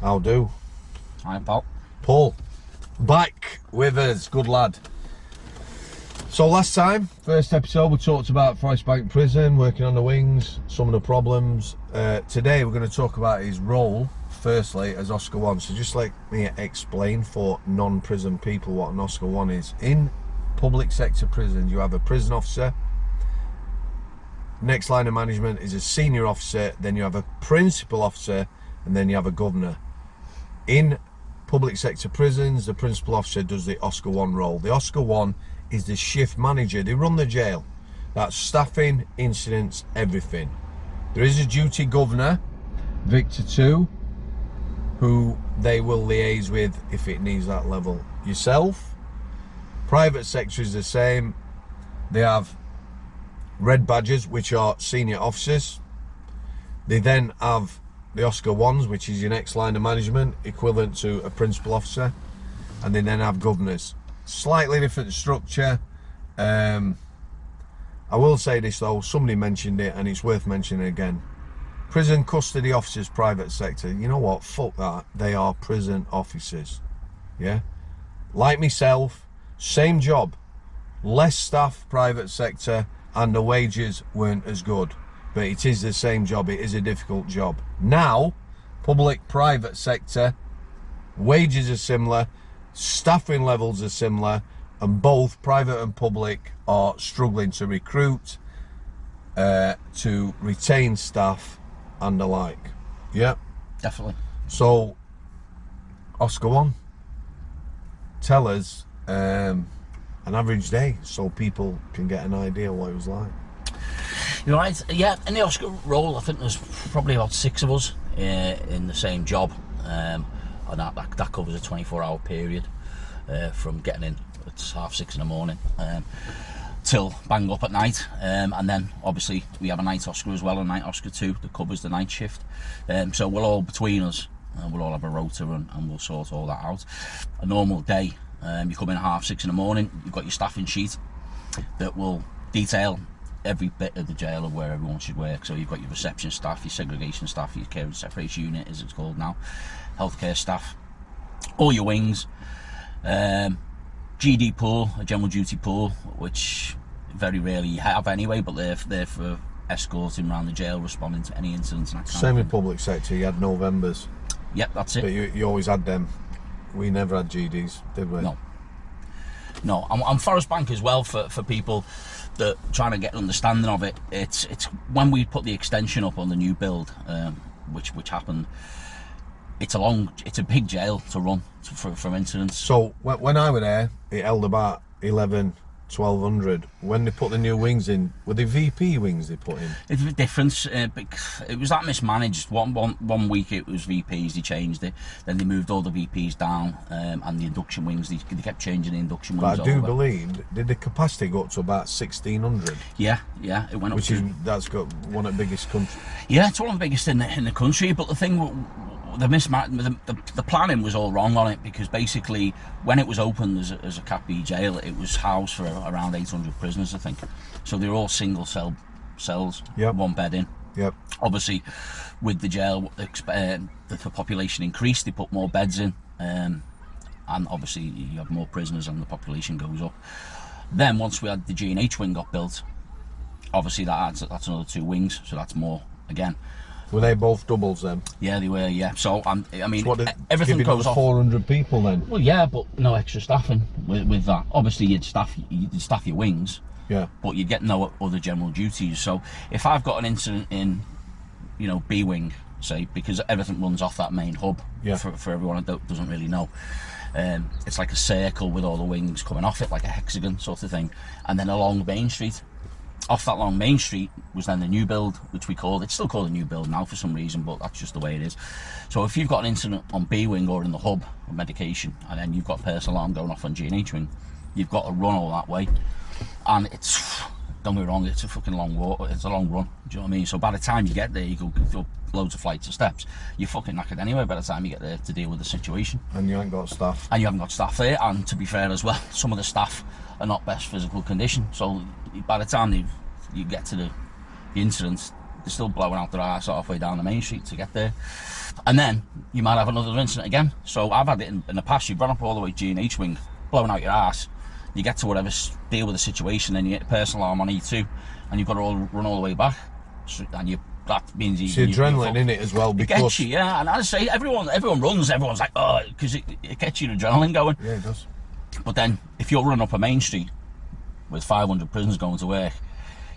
How do? Hi, Paul. Paul, back with us, good lad. So last time, first episode, we talked about Forest Bank Prison, working on the wings, some of the problems. Uh, today we're going to talk about his role, firstly, as Oscar One. So just let me explain for non-prison people what an Oscar One is. In public sector prisons, you have a prison officer. Next line of management is a senior officer, then you have a principal officer, and then you have a governor. In public sector prisons, the principal officer does the Oscar 1 role. The Oscar 1 is the shift manager. They run the jail. That's staffing, incidents, everything. There is a duty governor, Victor 2, who they will liaise with if it needs that level. Yourself, private sector is the same. They have red badges, which are senior officers. They then have the Oscar ones, which is your next line of management, equivalent to a principal officer, and they then have governors. Slightly different structure. Um, I will say this though, somebody mentioned it, and it's worth mentioning again. Prison custody officers, private sector. You know what? Fuck that. They are prison officers. Yeah, like myself, same job, less staff, private sector, and the wages weren't as good but it is the same job. It is a difficult job. Now, public private sector, wages are similar, staffing levels are similar, and both private and public are struggling to recruit, uh, to retain staff, and the like. Yeah. Definitely. So, Oscar one, tell us um, an average day so people can get an idea what it was like. Right. Yeah, in the Oscar role, I think there's probably about six of us uh, in the same job, um, and that, that, that covers a 24-hour period uh, from getting in at half six in the morning um, till bang up at night, um, and then obviously we have a night Oscar as well, a night Oscar too that covers the night shift. Um, so we'll all between us, uh, we'll all have a rota and, and we'll sort all that out. A normal day, um, you come in at half six in the morning, you've got your staffing sheet that will detail every bit of the jail of where everyone should work. So you've got your reception staff, your segregation staff, your care and separation unit, as it's called now, healthcare staff, all your wings, um, GD pool, a general duty pool, which very rarely you have anyway, but they're there for escorting around the jail, responding to any incidents. And Same in public sector, you had Novembers, Yep, that's it. but you, you always had them. We never had GDs, did we? No. No, I'm, I'm Forest Bank as well for, for people that trying to get an understanding of it. It's it's when we put the extension up on the new build, um, which which happened. It's a long, it's a big jail to run to, for, for incidents. So when, when I were there, it held about 11, 1200. When they put the new wings in, were they VP wings they put in? It's a difference. Uh, it was that mismanaged. One, one, one week it was VPs, they changed it. Then they moved all the VPs down, um, and the induction wings. They, they kept changing the induction wings. But I do over. believe, did the capacity go up to about 1600? Yeah, yeah, it went up Which to is, that's got one of the biggest countries. Yeah, it's one of the biggest in the, in the country. But the thing, the mismatch, the, the, the planning was all wrong on it because basically, when it was opened as a, as a Cat B jail, it was housed for around 800 prisoners, I think. So they were all single cell cells, Yep. one bed in. Yep. Obviously, with the jail, uh, the, the population increased, they put more beds in, um, and obviously you have more prisoners and the population goes up. Then once we had the G and H wing got built, obviously that adds, that's another two wings, so that's more again. Were they both doubles then? Yeah, they were. Yeah. So um, I mean, did, e- everything goes off. 400 people then? Well, yeah, but no extra staffing with, with that. Obviously, you'd staff you'd staff your wings, Yeah. but you'd get no other general duties. So if I've got an incident in, you know, B wing, say, because everything runs off that main hub. Yeah. For, for everyone that doesn't really know, um, it's like a circle with all the wings coming off it, like a hexagon sort of thing, and then along Main Street. Off that long Main Street was then the new build, which we called it's still called a new build now for some reason, but that's just the way it is. So if you've got an incident on B wing or in the hub of medication, and then you've got a personal alarm going off on G and H wing, you've got to run all that way, and it's don't get me wrong, it's a fucking long walk, it's a long run. Do you know what I mean? So by the time you get there, you go through loads of flights of steps. You're fucking knackered anyway by the time you get there to deal with the situation And you ain't got staff. and you haven't got staff there. And to be fair as well, some of the staff are not best physical condition. So by the time they, you get to the, the incident, they're still blowing out their ass halfway down the main street to get there. And then you might have another incident again. So I've had it in, in the past. You've run up all the way G and H wing, blowing out your ass. You get to whatever deal with the situation, and you get a personal alarm on E2, and you've got to all run all the way back. So, and you that means you, It's you- adrenaline in it as well it because gets you, yeah. And I say everyone, everyone runs. Everyone's like, oh, because it, it gets your adrenaline going. yeah, it does. But then, if you're running up a main street with 500 prisoners going to work,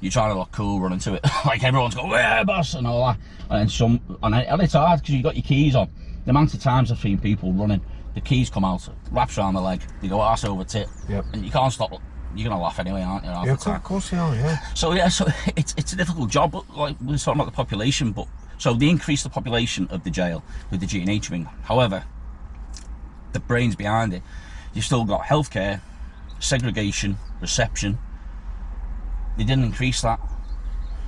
you're trying to look cool running to it. like everyone's going, yeah, boss, and all that. And then some, and, and it's hard because you've got your keys on. The amount of times I've seen people running, the keys come out, wraps around the leg, they go ass over tit, Yep. and you can't stop. You're gonna laugh anyway, aren't you? Yeah, of course they are. Yeah. So yeah, so it's it's a difficult job. But like we we're talking about the population, but so they increase the population of the jail with the G and H wing. However, the brains behind it, you've still got healthcare, segregation, reception. They didn't increase that.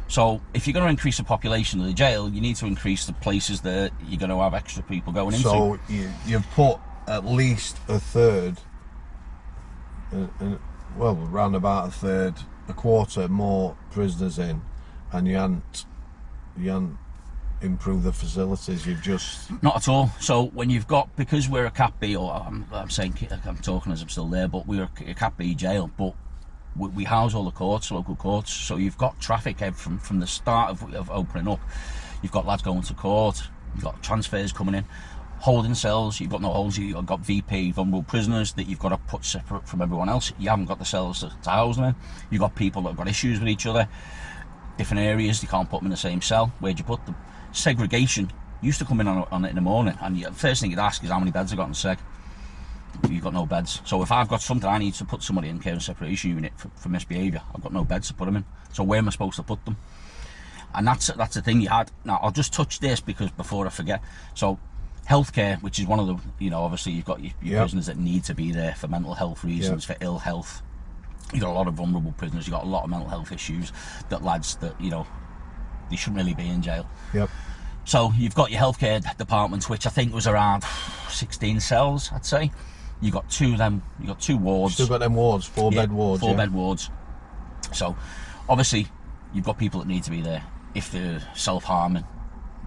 So if you're going to increase the population of the jail, you need to increase the places that you're going to have extra people going into. So you, you've put at least a third, uh, uh, well, round about a third, a quarter more prisoners in, and you haven't, you haven't improved the facilities. You've just Not at all. So when you've got because we're a Cat B, or I'm, I'm saying I'm talking as I'm still there, but we're a Cat B jail, but we, we house all the courts, local courts. So you've got traffic from from the start of, of opening up. You've got lads going to court. You've got transfers coming in. Holding cells, you've got no holds, you've got VP, vulnerable prisoners that you've got to put separate from everyone else. You haven't got the cells to, to house them in. You've got people that have got issues with each other different areas. You can't put them in the same cell. Where'd you put them? Segregation used to come in on, on it in the morning, and the first thing you'd ask is how many beds I got in seg. You've got no beds. So if I've got something I need to put somebody in care and separation unit for, for misbehaviour, I've got no beds to put them in. So where am I supposed to put them? And that's that's the thing you had. Now I'll just touch this because before I forget. So healthcare, which is one of the you know obviously you've got your, your Yep. prisoners that need to be there for mental health reasons, for ill health. You've got a lot of vulnerable prisoners. You've got a lot of mental health issues that lads that you know they shouldn't really be in jail. yep. So you've got your healthcare department, which I think was around 16 cells, I'd say. You got two of them. You got two wards. Still got them wards, four Yeah, bed wards. Four yeah. bed wards. So, obviously, you've got people that need to be there. If they're self harming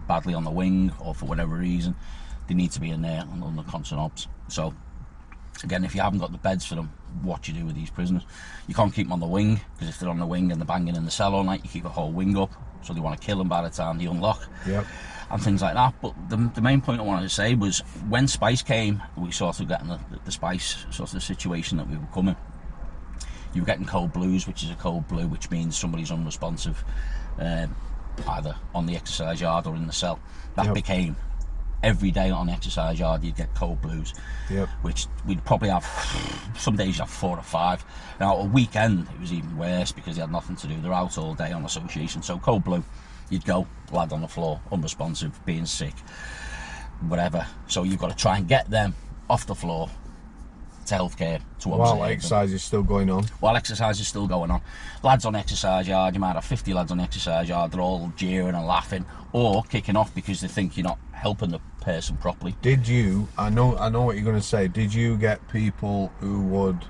badly on the wing or for whatever reason, they need to be in there on, on the constant obs. So, again, if you haven't got the beds for them, what do you do with these prisoners? You can't keep them on the wing because if they're on the wing and they're banging in the cell all night, you keep the whole wing up. So they want to kill them by the time they unlock Yep. And things like that. But the, the main point I wanted to say was when Spice came, we sort of getting the, the Spice sort of situation that we were coming. You were getting cold blues, which is a cold blue, which means somebody's unresponsive, um, either on the exercise yard or in the cell. That Yep. became every day on the exercise yard you'd get cold blues, Yep. which we'd probably have some days you have four or five. Now a weekend it was even worse because they had nothing to do. They're out all day on association. So cold blue, you'd go lad on the floor, unresponsive, being sick, whatever. So you've got to try and get them off the floor to healthcare to While exercise is still going on. while exercise is still going on. Lads on exercise yard, you might have 50 lads on exercise yard, they're all jeering and laughing or kicking off because they think you're not helping the person properly. Did you? I know. I know what you're going to say. Did you get people who would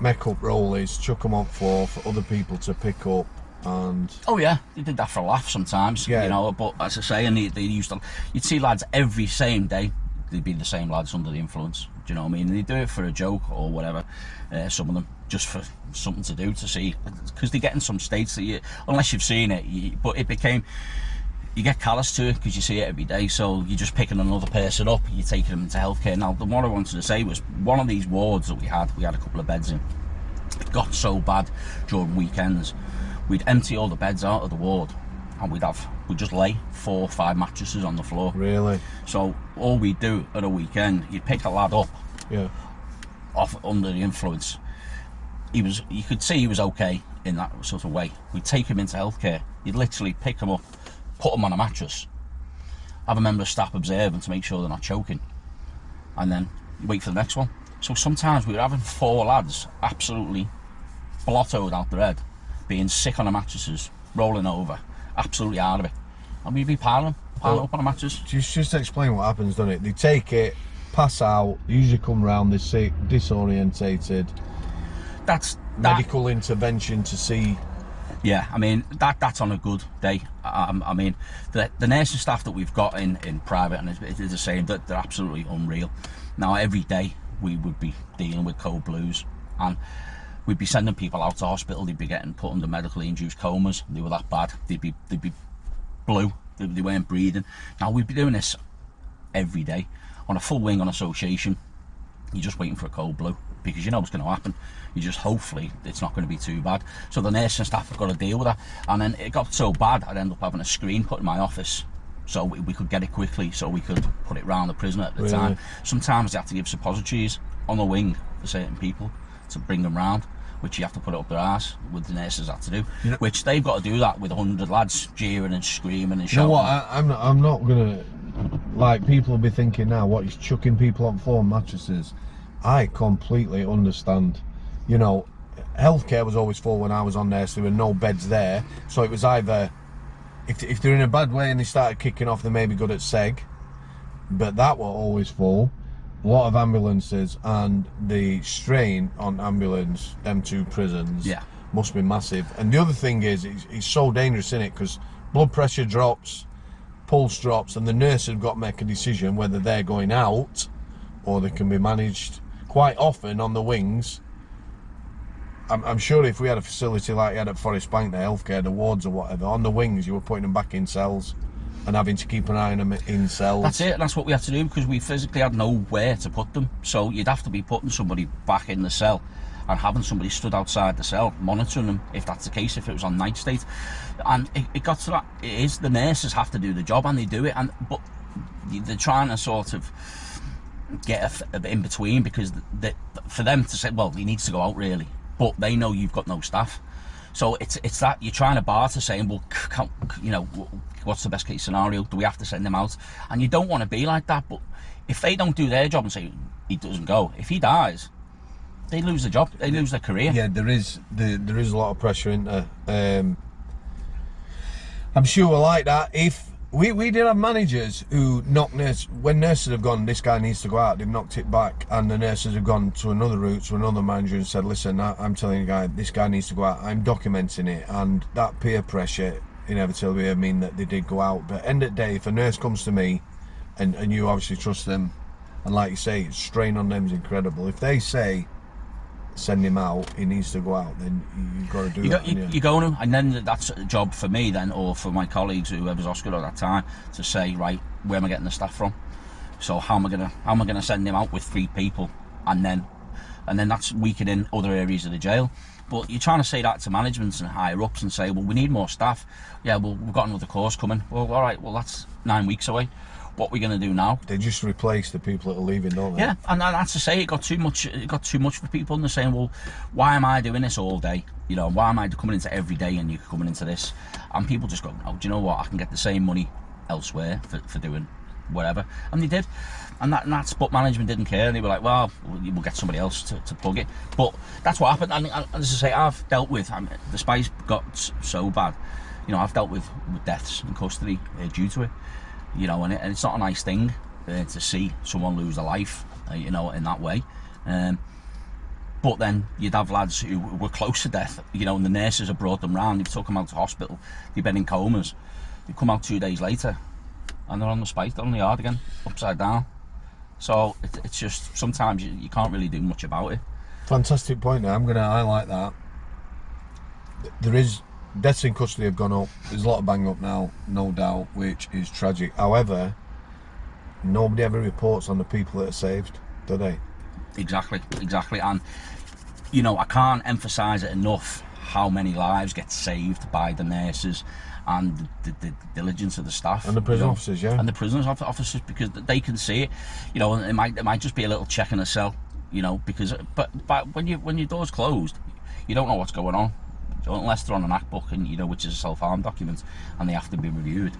make up rollies, chuck them up for for other people to pick up, and Oh yeah, they did that for a laugh sometimes, Yeah. you know, but as I say, and they, they used to, you'd see lads every same day, they'd be the same lads under the influence, do you know what I mean? They do it for a joke or whatever, uh, some of them, just for something to do, to see, because they get in some states that you, unless you've seen it, you, but it became, you get callous to it because you see it every day. So you're just picking another person up, you're taking them into healthcare. Now, the what I wanted to say was one of these wards that we had, we had a couple of beds in. It got so bad during weekends, we'd empty all the beds out of the ward, and we'd have we'd just lay four or five mattresses on the floor. really, So all we'd do at a weekend, you'd pick a lad up yeah, off under the influence. He was, you could see he was okay in that sort of way. We'd take him into healthcare. You'd literally pick him up, put him on a mattress, have a member of staff observe him to make sure they're not choking, and then you wait for the next one. So sometimes we were having four lads absolutely blottoed out their head, being sick on the mattresses, rolling over, absolutely out of it, and we'd be piling, piling Well- up on the mattress. just just explain what happens, doesn't it? They take it, pass out, usually come round, they're sick, disorientated. That's that. Medical intervention to see Yeah, I mean that that's on a good day. I, I mean the the nursing staff that we've got in in private and it's, it's the same. That they're absolutely unreal. Now every day we would be dealing with cold blues and we'd be sending people out to hospital. They'd be getting put under medically induced comas. They were that bad. They'd be they'd be blue. They, they weren't breathing. Now we'd be doing this every day on a full wing on association. You're just waiting for a cold blue because you know what's going to happen. You just hopefully it's not going to be too bad. So the nurse and staff have got to deal with that. And then it got so bad, I'd end up having a screen put in my office so we, we could get it quickly, so we could put it round the prisoner at the Really? time. Sometimes they have to give suppositories on the wing for certain people to bring them round. Which you have to put it up their ass with the nurses have to do. You know- which they've got to do that with 100 lads jeering and screaming and You shouting. know what? I, I'm not, I'm not gonna like people will be thinking now. What he's chucking people on floor mattresses. I completely understand. You know, healthcare was always full when I was on there, so there were no beds there. So it was either if if they're in a bad way and they started kicking off, they may be good at seg, but that were always full. A lot of ambulances and the strain on ambulance, them two prisons, Yeah. must be massive. And the other thing is, it's, it's so dangerous in it because blood pressure drops, pulse drops, and the nurse have got to make a decision whether they're going out or they can be managed. Quite often on the wings, I'm, I'm sure if we had a facility like you had at Forest Bank, the healthcare, the wards or whatever, on the wings you were putting them back in cells and having to keep an eye on them in cells. That's it. That's what we had to do because we physically had nowhere to put them. So you'd have to be putting somebody back in the cell and having somebody stood outside the cell monitoring them if that's the case. If it was on night state, and it, it got to that. It is the nurses have to do the job and they do it, and but they're trying to sort of get a, a in between because for them to say, well, he needs to go out really, but they know you've got no staff. So it's it's that you're trying to barter, saying, well, you know, what's the best case scenario? Do we have to send him out? And you don't want to be like that. But if they don't do their job and say he doesn't go, if he dies, they lose the job, they lose their career. yeah, there is the, there is a lot of pressure in there. Um, I'm sure we're like that. If we, we did have managers who knocked nurse when nurses have gone, this guy needs to go out. They've knocked it back, and the nurses have gone to another route to another manager and said, "Listen, I, I'm telling you, guy, this guy needs to go out. I'm documenting it." And that peer pressure inevitably will mean that they did go out. But end of the day, if a nurse comes to me, and and you obviously trust them, and like you say, strain on them is incredible. If they say send him out, he needs to go out, then you- you've got to do You, that. go, you, you go to, and then that's a job for me then, or for my colleagues, whoever's Oscar at that time, to say, right, where am I getting the staff from? So how am I gonna how am I gonna send him out with three people, and then and then that's weakening other areas of the jail. But you're trying to say that to management and higher ups and say, well, we need more staff. Yeah, well, we've got another course coming. Well, all right, well, that's nine weeks away. What are we going to do now? They just replace the people that are leaving, don't they? Yeah, and, and that's to say it got too much. It got too much for people, and they're saying, "Well, why am I doing this all day? You know, why am I coming into every day and you're coming into this?" And people just go, "Oh, do you know what? I can get the same money elsewhere for, for doing whatever," and they did. And, that, and that's but management didn't care. And they were like, "Well, we'll get somebody else to, to plug it." But that's what happened. And, and as I say, I've dealt with. I mean, the spice got so bad. You know, I've dealt with, with deaths in custody uh, due to it. You know, and, it, and it's not a nice thing uh, to see someone lose a life, uh, you know, in that way. Um, but then you'd have lads who were close to death, you know, and the nurses have brought them round, they've took them out to hospital, they've been in comas, they come out two days later, and they're on the spike, they're on the yard again, upside down. So it, it's just sometimes you, you can't really do much about it. Fantastic point. Now I'm going to highlight that. There is deaths in custody have gone up. There's a lot of bang up now, no doubt, which is tragic. However, nobody ever reports on the people that are saved, do they? Exactly, exactly. And you know, I can't emphasise it enough how many lives get saved by the nurses and the, the, the diligence of the staff And the prison you know, officers, yeah. and the prison officers because they can see it. You know, it might it might just be a little check in a cell. You know, because but but when you when your door's closed, you don't know what's going on unless they're on an ACCT book and you know which is a self harm document and they have to be reviewed.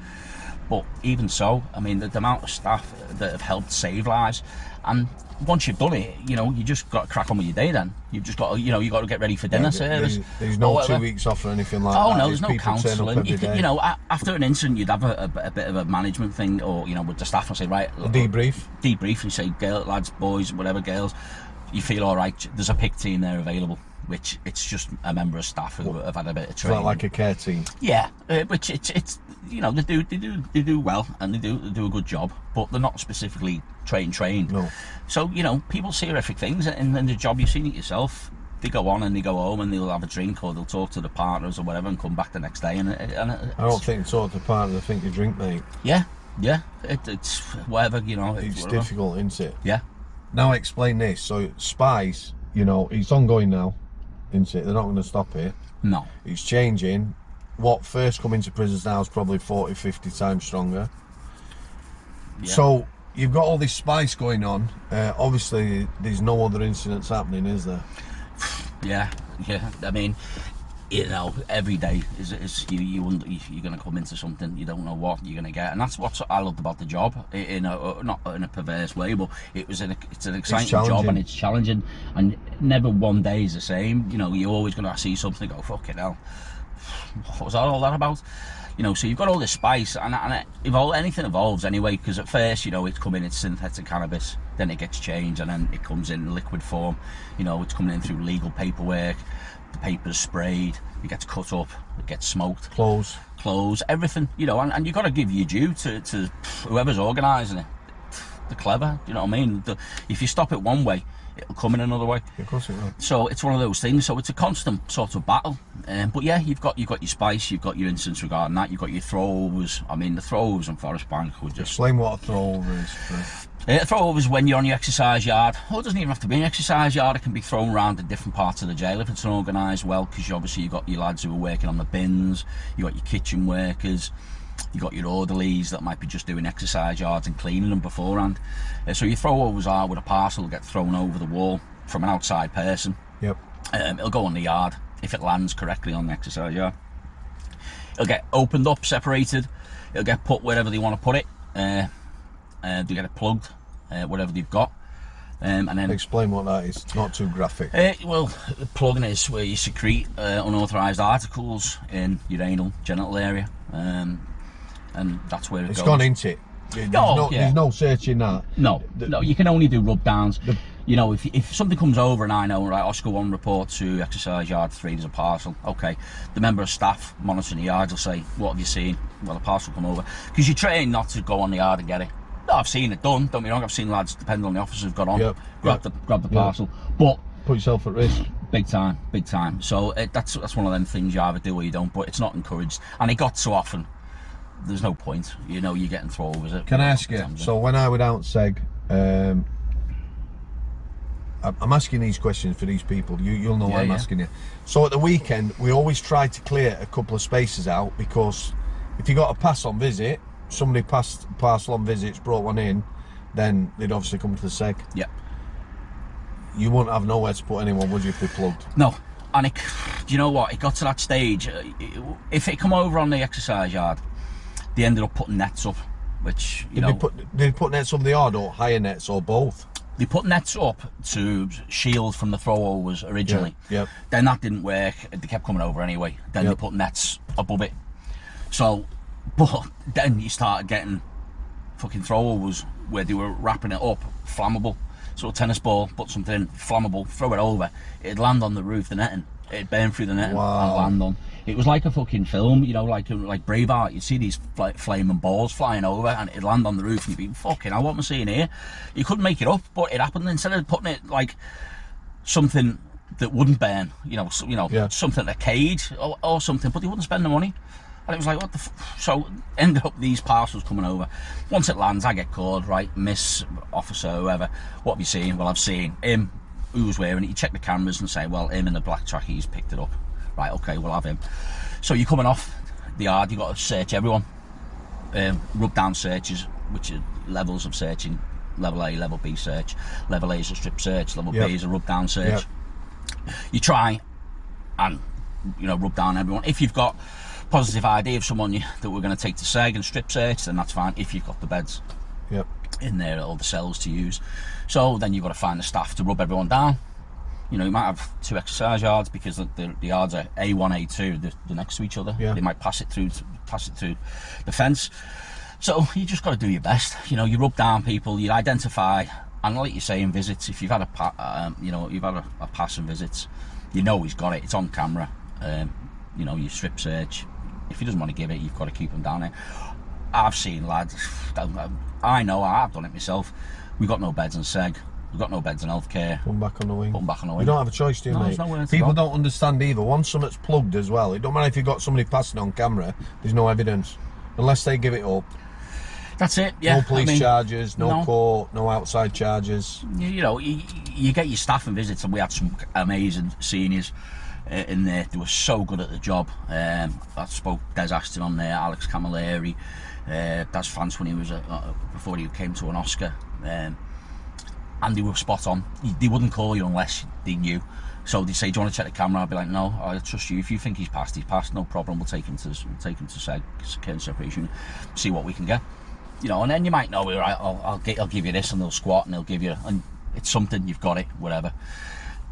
But even so, I mean, the, the amount of staff that have helped save lives, and once you've done it, you know, you just got to crack on with your day. Then you've just got, to, you know, you've got to get ready for dinner Yeah, service. There's, there's no whatever. two weeks off or anything like Oh that. Oh, no, there's no people turn up counselling. You, you know, after an incident, you'd have a, a, a bit of a management thing, or you know, with the staff and say, right, debrief. debrief and say, girl, lads, boys, whatever, girls, you feel all right. There's a pick team there available. Which it's just a member of staff who have had a bit of Is training. that like a care team? Yeah, uh, which it's it's you know they do they do they do well and they do they do a good job, but they're not specifically trained trained. No. So you know people see horrific things, and in the job you've seen it yourself. They go on and they go home and they'll have a drink or they'll talk to the partners or whatever and come back the next day and, and I don't think sort of partner. I think you drink, mate. yeah yeah it, it's whatever you know It's difficult, isn't it? yeah Now I explain this. So spice, you know, it's ongoing now, isn't it? They're not going to stop it. no It's changing. What first come into prisons now is probably 40, 50 times stronger. Yeah. So you've got all this spice going on. Uh, obviously, there's no other incidents happening, is there? Yeah, yeah. I mean, you know, every day is, is you, you wonder, you're going to come into something you don't know what you're going to get, and that's what I loved about the job. In a uh, not in a perverse way, but it was an it's an exciting job and it's challenging, and never one day is the same. You know, you're always going to see something go fucking hell. What was that all that about? You know, so you've got all this spice, and, and it anything evolves anyway. Because at first, you know, it's coming in synthetic cannabis, then it gets changed, and then it comes in liquid form. You know, it's coming in through legal paperwork. The paper's sprayed, it gets cut up, it gets smoked, Clothes. clothes, everything. You know, and, and you've got to give your due to, to whoever's organising it. They're clever. You know what I mean? The, if you stop it one way, it'll come in another way. Of course it will. So it's one of those things. So it's a constant sort of battle. Um, but yeah, you've got you've got your spice, you've got your instance regarding that, you've got your throwovers. I mean, the throwovers on Forest Bank were just Explain what a throwover is. Chris. uh, throwovers when you're on your exercise yard. Oh, it doesn't even have to be an exercise yard. It can be thrown around in different parts of the jail if it's organised well. Because obviously you've got your lads who are working on the bins, you've got your kitchen workers, you got your orderlies that might be just doing exercise yards and cleaning them beforehand. Uh, so your throwovers are with a parcel get thrown over the wall from an outside person. Yep. Um, it'll go on the yard if it lands correctly on the exercise yard. It'll get opened up, separated. It'll get put wherever they want to put it. Uh, uh, they get it plugged, uh, whatever they've got. Um, and then, Explain what that is. Not too graphic. uh, well, the plugging is where you secrete uh, unauthorised articles in your anal genital area. Um, and that's where it It's goes. gone into it. There's, Oh, no, yeah. there's no searching that. No, The- no, you can only do rub downs. you know, if, if something comes over and I know, right, Oscar 1 report to exercise yard 3, there's a parcel, okay. The member of staff monitoring the yard will say, What have you seen? Well, a parcel come over. Because you're trained not to go on the yard and get it. No, I've seen it done, don't be wrong, I've seen lads, depending on the officers, got on, Yep, grab, yep, the, grab the yep. parcel. But Put yourself at risk. big time, big time. So it, that's that's one of them things you either do or you don't, but it's not encouraged. And it got so often, there's no point. You know, you're getting throwovers. at- Can I ask you? So when I went out Seg, um, I'm- asking these questions for these people. You, you'll know Yeah, I'm yeah. asking you. So at the weekend, we always try to clear a couple of spaces out because if you got a pass on visit, somebody passed parcel on visits, brought one in, then they'd obviously come to the Seg. Yeah. You wouldn't have nowhere to put anyone, would you, if they plugged? No, and it, do you know what? It got to that stage. uh, If it come over on the exercise yard, they ended up putting nets up, which you Did know they put did they put nets up the yard or higher nets or both? they put nets up to shield from the throwovers originally. Yep. Then that didn't work. They kept coming over anyway. Then they put nets above it. So, but then you started getting fucking throwovers where they were wrapping it up flammable. So a tennis ball, put something in, flammable, throw it over. It'd land on the roof, the netting. It'd burn through the netting Wow. and land on. It was like a fucking film, you know, like uh, like Braveheart. You'd see these fl- flaming balls flying over, and it'd land on the roof, and you'd be fucking. I want am I seeing here? You couldn't make it up, but it happened. Instead of putting it like something that wouldn't burn, you know, so, you know, Yeah. something a cage or, or something, but they wouldn't spend the money. And it was like, what the? F-? So ended up these parcels coming over. Once it lands, I get called, right, Miss Officer, whoever. What have you seen? Well, I've seen him. Who was wearing it? You check the cameras and say, well, him in the black track, he's picked it up. Right, okay, we'll have him. So you're coming off the yard. you've got to search everyone. Um, rub down searches, which are levels of searching. Level A, level B search. Level A is a strip search. Level Yep. B is a rub down search Yep. you try and you know rub down everyone. If you've got positive ID of someone you, that we're going to take to SEG and strip search, then that's fine. If you've got the beds Yep. in there or the cells to use, so then you've got to find the staff to rub everyone down. You know, you might have two exercise yards because the, the, the yards are A1, A2, they're, they're next to each other. Yeah. They might pass it through, pass it through the fence. So you just got to do your best. You know, you rub down people, you identify, and like you say in visits, if you've had a pa- um, you know, you've had a, a pass in visits, you know he's got it. It's on camera. Um, you know, you strip search. If he doesn't want to give it, you've got to keep him down there. I've seen lads. I know. I've done it myself. We've got no beds in seg. We've got no beds in healthcare. Come back on the wing. Put 'em back on the wing. You don't have a choice, do you, No, mate? there's nowhere to People don't understand either. Once something's plugged as well, it don't matter if you've got somebody passing on camera, there's no evidence. Unless they give it up. That's it. Yeah. no police I mean, charges, no, no. court, no outside charges. you, you know, you, you get your staff and visits, and we had some amazing seniors uh, in there. They were so good at the job. Um, I spoke Des Ashton on there, Alex Camilleri, uh, Des France when he was a, uh, before he came to an Oscar, um, and they were spot on. They wouldn't call you unless they knew. So they say, "Do you want to check the camera?" I'd be like, "No, I trust you. If you think he's passed, he's passed. No problem. We'll take him to we'll take him to seg, separation, see what we can get." you know, and then you might know, all right, I'll, I'll, get, I'll give you this, and they'll squat, and they'll give you, and it's something you've got it, whatever.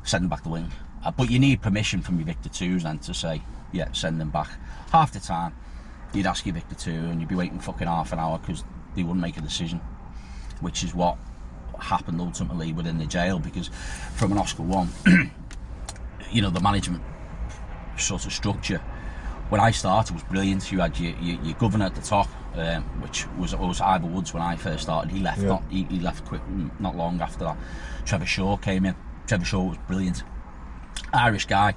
Send them back the wing, uh, but you need permission from your Victor twos then to say, yeah, send them back. Half the time, you'd ask your Victor two, and you'd be waiting fucking half an hour because they wouldn't make a decision, which is what happened ultimately within the jail because from an Oscar one, you know, the management sort of structure when I started was brilliant. You had your, your, your governor at the top, um, which was was Ivor Woods when I first started. He left Yeah. not he, he left quick not long after that. Trevor Shaw came in. Trevor Shaw was brilliant. Irish guy,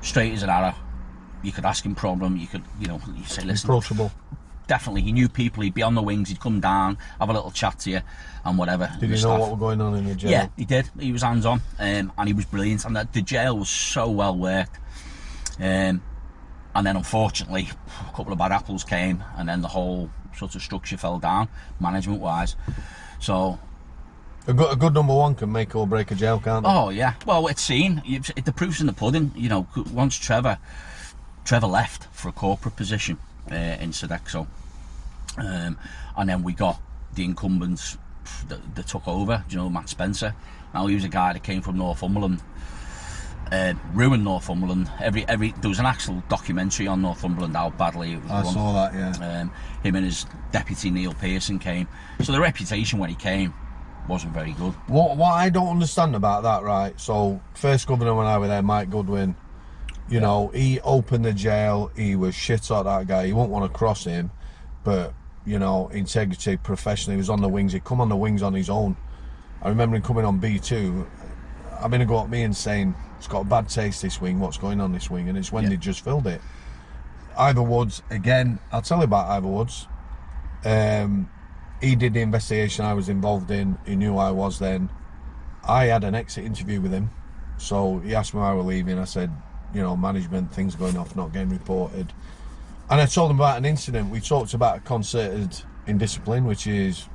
straight as an arrow. You could ask him a problem. You could you know you say listen Approachable. Definitely he knew people. He'd be on the wings. He'd come down, have a little chat to you, and whatever. Did you know staff. what was going on in the jail? Yeah, he did. He was hands on, um, and he was brilliant. And the, the jail was so well worked. Um, and then, unfortunately, a couple of bad apples came, and then the whole sort of structure fell down, management wise. So, A good, a good number one can make or break a jail, can't it? oh yeah, well, it's seen. You've, the proof's in the pudding. You know, once Trevor, Trevor left for a corporate position uh, in Sodexo, um, and then we got the incumbents that, that took over. Do you know Matt Spencer? Now he was a guy that came from Northumberland, uh, ruined Northumberland. Every every there was an actual documentary on Northumberland how badly it was I run. saw that, yeah. Um, him and his deputy Neil Pearson came. So the reputation when he came wasn't very good. What what I don't understand about that, right? So first governor when I was there, Mike Goodwin, you know, he opened the jail. He was shit on that guy. You won't want to cross him, but you know, integrity, professionally, he was on the wings. He'd come on the wings on his own. I remember him coming on B two. I'm gonna go at me and saying it's got a bad taste this wing. What's going on this wing? And it's when Yeah. they just filled it. Ivor Woods again. I'll tell you about Ivor Woods. Um, he did the investigation I was involved in. He knew I was then. I had an exit interview with him, so he asked me why we're leaving. I said, you know, management things going off, not getting reported, and I told them about an incident. We talked about a concerted indiscipline, which is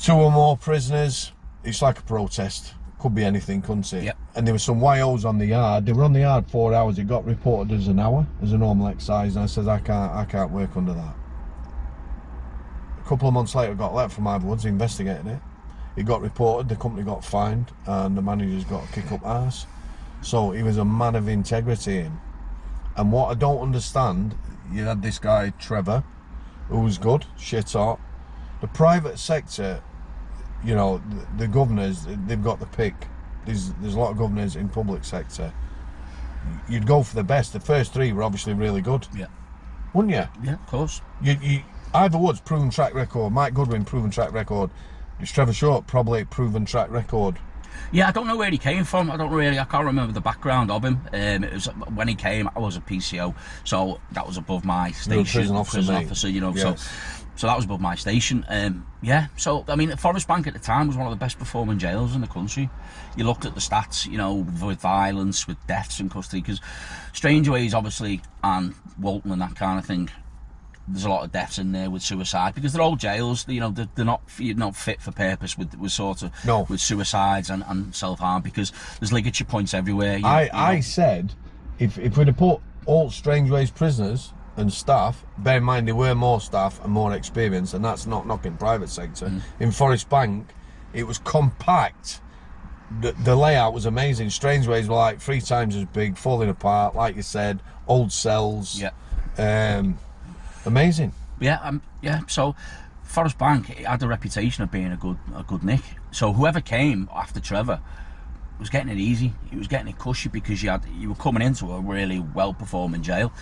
two or more prisoners. It's like a protest. Could be anything, couldn't it? Yep. And there were some YOs on the yard. They were on the yard four hours. It got reported as an hour, as a normal exercise. And I said, I can't, I can't work under that. A couple of months later, I got letter from Ivor Woods investigating it. It got reported, the company got fined, and the manager's got a kick up arse. So he was a man of integrity. And what I don't understand, you had this guy Trevor, who was good, shit hot. The private sector, you know, the, the governors, they've got the pick. There's there's a lot of governors in public sector. You'd go for the best. The first three were obviously really good, Yeah. wouldn't you? Yeah, of course. You, you Ivor Woods proven track record. Mike Goodwin proven track record. It's Trevor Short probably proven track record. Yeah, I don't know where he came from. I don't really. I can't remember the background of him. Um, it was when he came. I was a PCO, so that was above my You were a station. prison officer, officer, you know. Yes. So, so that was above my station. Um, yeah. So I mean, Forest Bank at the time was one of the best performing jails in the country. You looked at the stats, you know, with violence, with deaths in custody, because Strangeways, obviously, and Walton and that kind of thing. There's a lot of deaths in there with suicide because they're old jails. You know, they're, they're not you're not fit for purpose with with sort of No. with suicides and, and self harm because there's ligature points everywhere. You, I, you know. I said if, if we'd have put all Strangeways prisoners and staff, bear in mind there were more staff and more experience, and that's not knocking private sector. Mm. In Forest Bank, it was compact. The, the layout was amazing. Strangeways were like three times as big, falling apart, like you said, old cells. yeah. Um, amazing. Yeah, um, yeah. So Forest Bank it had a reputation of being a good a good nick. So whoever came after Trevor was getting it easy. He was getting it cushy because you had you were coming into a really well performing jail.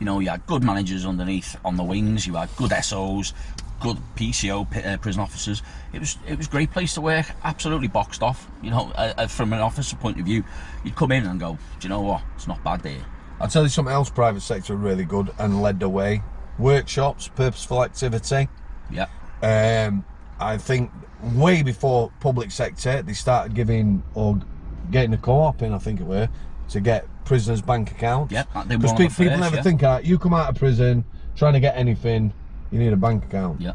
You know, you had good managers underneath on the wings. You had good SOs, good PCO uh, prison officers. It was it was a great place to work. Absolutely boxed off. You know, uh, uh, from an officer point of view, you'd come in and go, do you know what? It's not bad there. I'll tell you something else. Private sector really good and led the way. Workshops, purposeful activity. Yeah. Um, I think way before public sector, they started giving or getting a co-op in. I think it were to get prisoners' bank accounts. Yeah, they because people never yeah. think, uh, you come out of prison trying to get anything, you need a bank account. Yeah.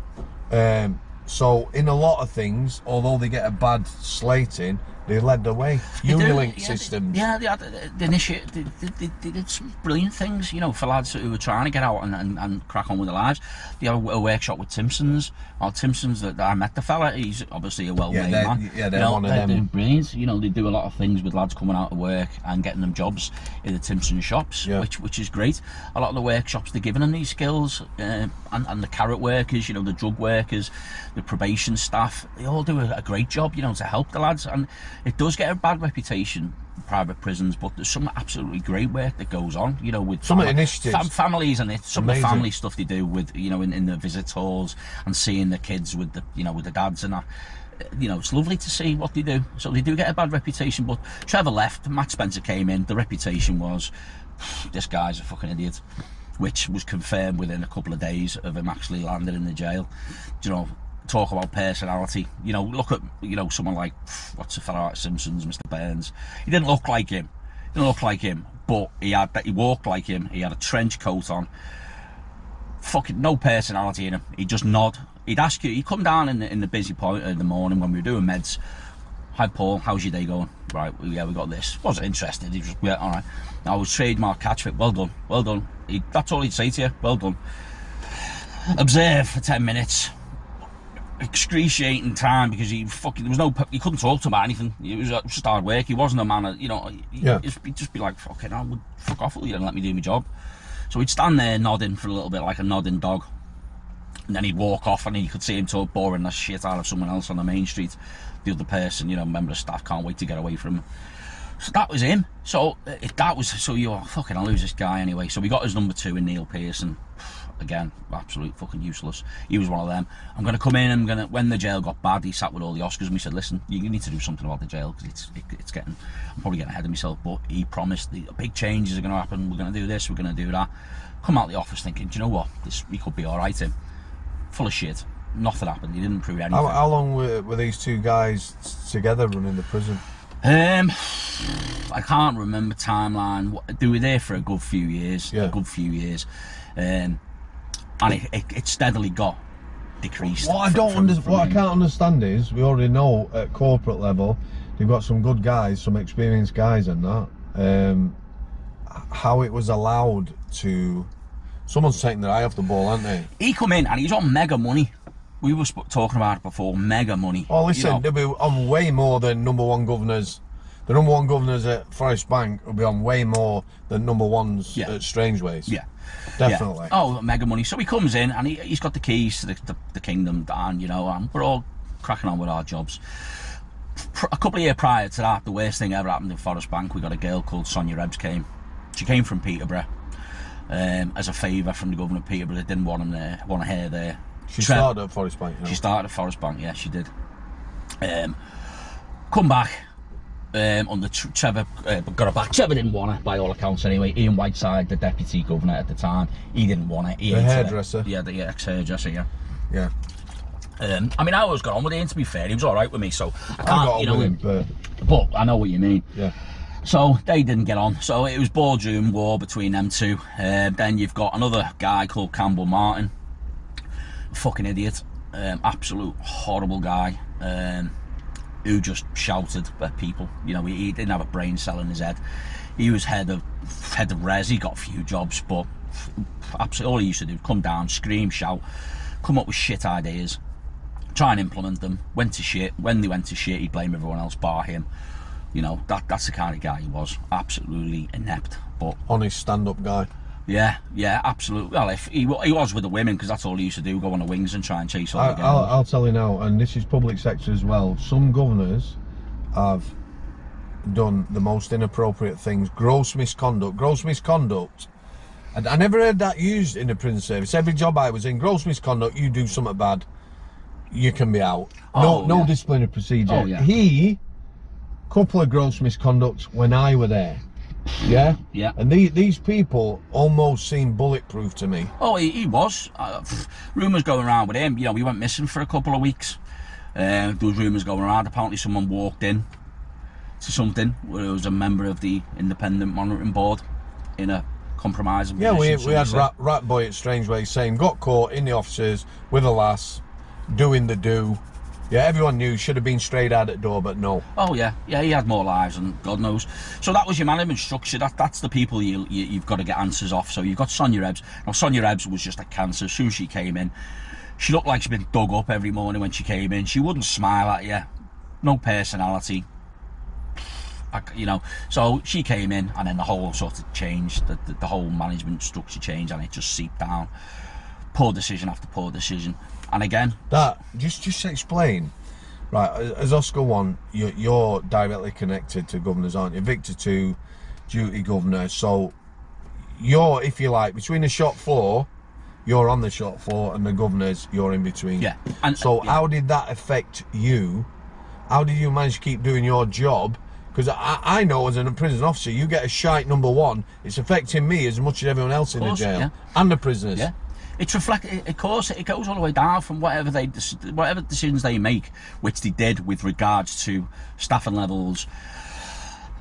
Um, so in a lot of things, although they get a bad slating, they led the way. Unilink yeah, systems. They, yeah, they, had, they, they, they, they, did some brilliant things, you know, for lads who were trying to get out and, and, and crack on with their lives. They had a, a workshop with Timsons. Well, Timsons, that, I met the fella, he's obviously a well-made they're- man. yeah, they're you know, one of they're, them. Brilliant. You know, they do a lot of things with lads coming out of work and getting them jobs in the Timson shops, Yeah. which which is great. A lot of the workshops, they're giving them these skills, uh, and, and the CARAT workers, you know, the drug workers, the probation staff, they all do a, a great job, you know, to help the lads. And it does get a bad reputation, private prisons, but there's some absolutely great work that goes on, you know, with Some fami- initiatives. fam- families and it, some of the family stuff they do with, you know, in, in the visit halls and seeing the kids with the, you know, with the dads and that. Uh, you know, it's lovely to see what they do. So they do get a bad reputation, but Trevor left, Matt Spencer came in. The reputation was this guy's a fucking idiot, which was confirmed within a couple of days of him actually landing in the jail. Do you know, talk about personality. You know, look at you know someone like what's the fellow Simpsons, Mr. Burns. He didn't look like him. He didn't look like him, but he had he walked like him. He had a trench coat on. Fucking no personality in him. He'd just nod. He'd ask you. He'd come down in the, in the busy point in the morning when we were doing meds. Hi Paul, how's your day going? Right, yeah, we got this. Wasn't interested. He just yeah, all right. I was trademark catch it. Well done, well done. He, that's all he'd say to you. Well done. Observe for ten minutes. Excruciating time because he fucking there was no he couldn't talk to him about anything. It was uh, just hard work. He wasn't a man. Of, you know, he, Yeah. he'd, just, he'd just be like fucking, I would fuck off with you and let me do my job. So he'd stand there nodding for a little bit like a nodding dog. And then he'd walk off and you could see him talk boring the shit out of someone else on the main street. The other person, you know, member of staff can't wait to get away from him. So that was him. So uh, if that was so you're fucking I'll lose this guy anyway. So we got his number two in Neil Pearson. Again, absolute fucking useless. He was one of them. I'm gonna come in. I'm gonna when the jail got bad, he sat with all the Oscars and we said, listen, you need to do something about the jail because it's it, it's getting. I'm probably getting ahead of myself, but he promised the big changes are gonna happen. We're gonna do this. We're gonna do that. Come out the office thinking, do you know what? This he could be all right. Him full of shit. Nothing happened. He didn't prove anything. How, how long were, were these two guys together running the prison? Um, I can't remember timeline. What- They were there for a good few years. Yeah. A good few years, um, and it, it, it steadily got decreased. What I don't from- under, from what I can't understand is we already know at corporate level they've got some good guys, some experienced guys, and that. Um, how it was allowed to. Someone's taking their eye off the ball, aren't they? He come in and he's on mega money. We were sp- talking about it before. Mega money. Oh, You listen, know, they'll be on way more than number one governors. The number one governors at Forest Bank will be on way more than number ones Yeah. at Strangeways. yeah. definitely. Yeah. Oh, mega money. So he comes in and he, he's got the keys to the, the, the kingdom, and you know, and we're all cracking on with our jobs. A couple of years prior to that, the worst thing ever happened in Forest Bank. We got a girl called Sonia Rebs came. She came from Peterborough um, as a favour from the governor of Peterborough. They didn't want him there, want her there. She Trev- started at Forest Bank. You know. she started at Forest Bank, yeah, she did. Um, come back um, under Tr- Trevor, uh, got her back. Trevor didn't want it, by all accounts, anyway. Ian Whiteside, the deputy governor at the time, he didn't want it. He The hated it. hairdresser. Yeah, the ex hairdresser, yeah. yeah. Um, I mean, I always got on with Ian, to be fair. He was all right with me, so I I can't, got on you know. with him, but But I know what you mean. yeah. So they didn't get on. So it was boardroom war between them two. Uh, then you've got another guy called Campbell Martin. Fucking idiot. Um, absolute horrible guy. Um, who just shouted at people. You know, he, he didn't have a brain cell in his head. He was head of head of res. He got a few jobs, but absolutely all he used to do was come down, scream, shout, come up with shit ideas, try and implement them. Went to shit. When they went to shit, he'd blame everyone else bar him. You know, that that's the kind of guy he was. Absolutely inept. But Honest stand-up guy. Yeah, yeah, absolutely. Well, if he, he was with the women, because that's all he used to do, go on the wings and try and chase all I, the I'll. I'll tell you now, and this is public sector as well. Some governors have done the most inappropriate things, gross misconduct, gross misconduct. And I never heard that used in the prison service. Every job I was in, gross misconduct, you do something bad, you can be out. No, Oh, no yeah. disciplinary procedure. Oh, yeah. He, couple of gross misconducts when I were there. Yeah. Yeah. And these these people almost seem bulletproof to me. Oh, he, he was. Uh, rumours going around with him. You know, we went missing for a couple of weeks. Uh, there was rumours going around. Apparently, someone walked in to something where it was a member of the Independent Monitoring Board in a compromising Yeah, we, we had rat, rat boy at Strangeway saying got caught in the offices with a lass doing the do. Yeah, everyone knew should have been straight out at the door, but no. Oh yeah, yeah, he had more lives and God knows. So that was your management structure. That that's the people you, you you've got to get answers off. So you've got Sonia Ebbs. Now Sonia Ebbs was just a cancer. As soon as she came in, she looked like she'd been dug up every morning when she came in. She wouldn't smile at you. No personality. You know, so she came in and then the whole sort of changed. The, the, the whole management structure changed and it just seeped down. Poor decision after poor decision. And again, That just just explain. Right, as Oscar one, you're, you're directly connected to governors, aren't you? Victor two, duty governor. So you're, if you like, between the shop floor, you're on the shop floor, and the governors, you're in between. Yeah, and- so yeah. how did that affect you? How did you manage to keep doing your job? Because I, I know as a prison officer, you get a shite number one, it's affecting me as much as everyone else in the jail yeah. and the prisoners. Yeah. It's reflect. Of course, it goes all the way down from whatever they, whatever decisions they make, which they did with regards to staffing levels,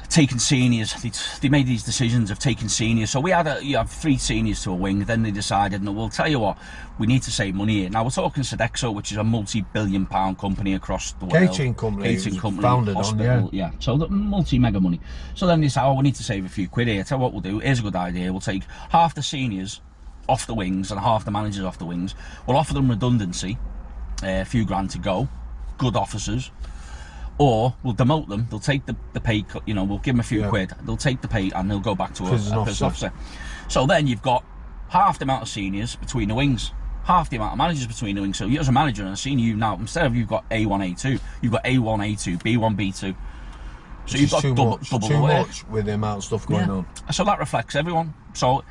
taking seniors. They, they made these decisions of taking seniors. So we had a, you have three seniors to a wing. Then they decided, no, we'll tell you what, we need to save money here. Now we're talking Sodexo, which is a multi-billion pound company across the world. Catering company, was company, founded on, hospital, yeah. So the multi-mega money. So then they said, oh, we need to save a few quid here. Tell you what we'll do. Here's a good idea. We'll take half the seniors off the wings and half the managers off the wings. We'll offer them redundancy, uh, a few grand to go, good officers, or we'll demote them. They'll take the, the pay cut, you know, we'll give them a few Yeah. quid. They'll take the pay and they'll go back to a, Prison a prison officer. officer. So then you've got half the amount of seniors between the wings. Half the amount of managers between the wings. So you as a manager and a senior, you now instead of you've got A1, A2, you've got A1, A2, B1, B2. So Which you've got double, much, double too the work. much with the amount of stuff going Yeah. on. So that reflects everyone. So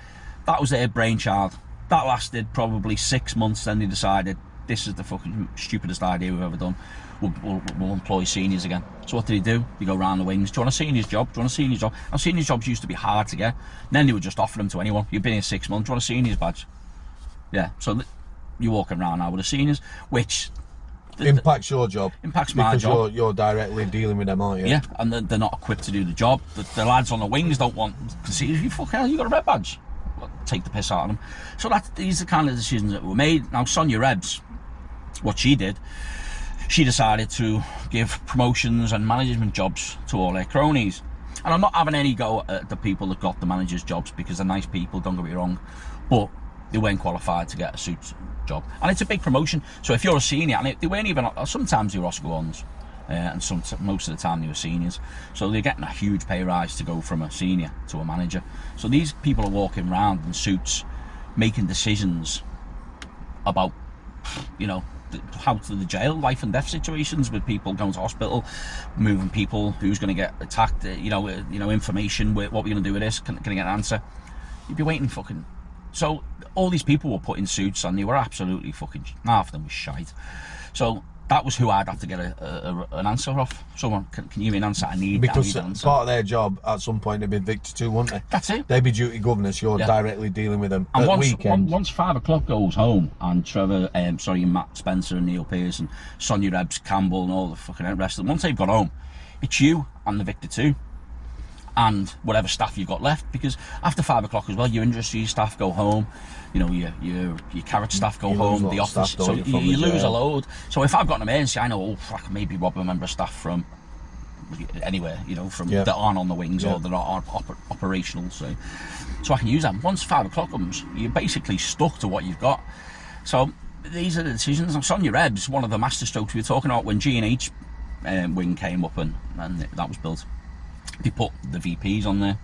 that was their brainchild. That lasted probably six months. Then they decided this is the fucking stupidest idea we've ever done. We'll, we'll, we'll employ seniors again. So what did he do? He go round the wings. Do you want a senior's job? Do you want a senior's job? And seniors jobs used to be hard to get. And then they would just offer them to anyone. You've been here six months. Do you want a senior's badge? Yeah. So you're walking around now with a seniors, which Impacts your job. Impacts my because job. You're, you're directly dealing with them, aren't you? Yeah, and they're, they're not equipped to do the job. The, the lads on the wings don't want see you. Fuck hell, you got a red badge. Take the piss out of them. So that these are the kind of decisions that were made. Now Sonia Rebs, what she did, she decided to give promotions and management jobs to all her cronies. And I'm not having any go at the people that got the managers' jobs because they're nice people. Don't get me wrong, but they weren't qualified to get a suit job. And it's a big promotion. So if you're a senior, and they weren't even sometimes were Oscar ones. Uh, and some, most of the time they were seniors, so they're getting a huge pay rise to go from a senior to a manager. So these people are walking around in suits, making decisions about you know how to the jail life and death situations with people going to hospital moving people who's going to get attacked uh, you know uh, you know information wh- what we're going to do with this can, can I get an answer? You'd be waiting fucking so all these people were put in suits and they were absolutely fucking half of them was shite. So that was who I'd have to get a, a, a- an answer off someone can, can you give me an answer I need, I Because need an answer part of their job at some point they'd be Victor two, wouldn't they? that's it They'd be duty governors, you're Yeah. directly dealing with them And at once, weekends. on- once five o'clock goes home, and Trevor, um, sorry, Matt Spencer and Neil Pearson, Sonia Rebs, Campbell, and all the fucking rest of them, once they've got home, it's you and the Victor two, and whatever staff you've got left. Because after five o'clock as well, your industry staff go home. You know, your your your CARAT staff go You home. The office, staff, so you, you, from the you lose a load. So if I've got an emergency, I know, oh, fuck, maybe rob a member of staff from anywhere, you know, from that aren't on the wings or that aren't oper- operational. So, so I can use them. Once five o'clock comes, you're basically stuck to what you've got. So these are the decisions. And Sonia Rebs, one of the masterstrokes we were talking about when G and H um, wing came up and, and that was built. They put the VPs on there.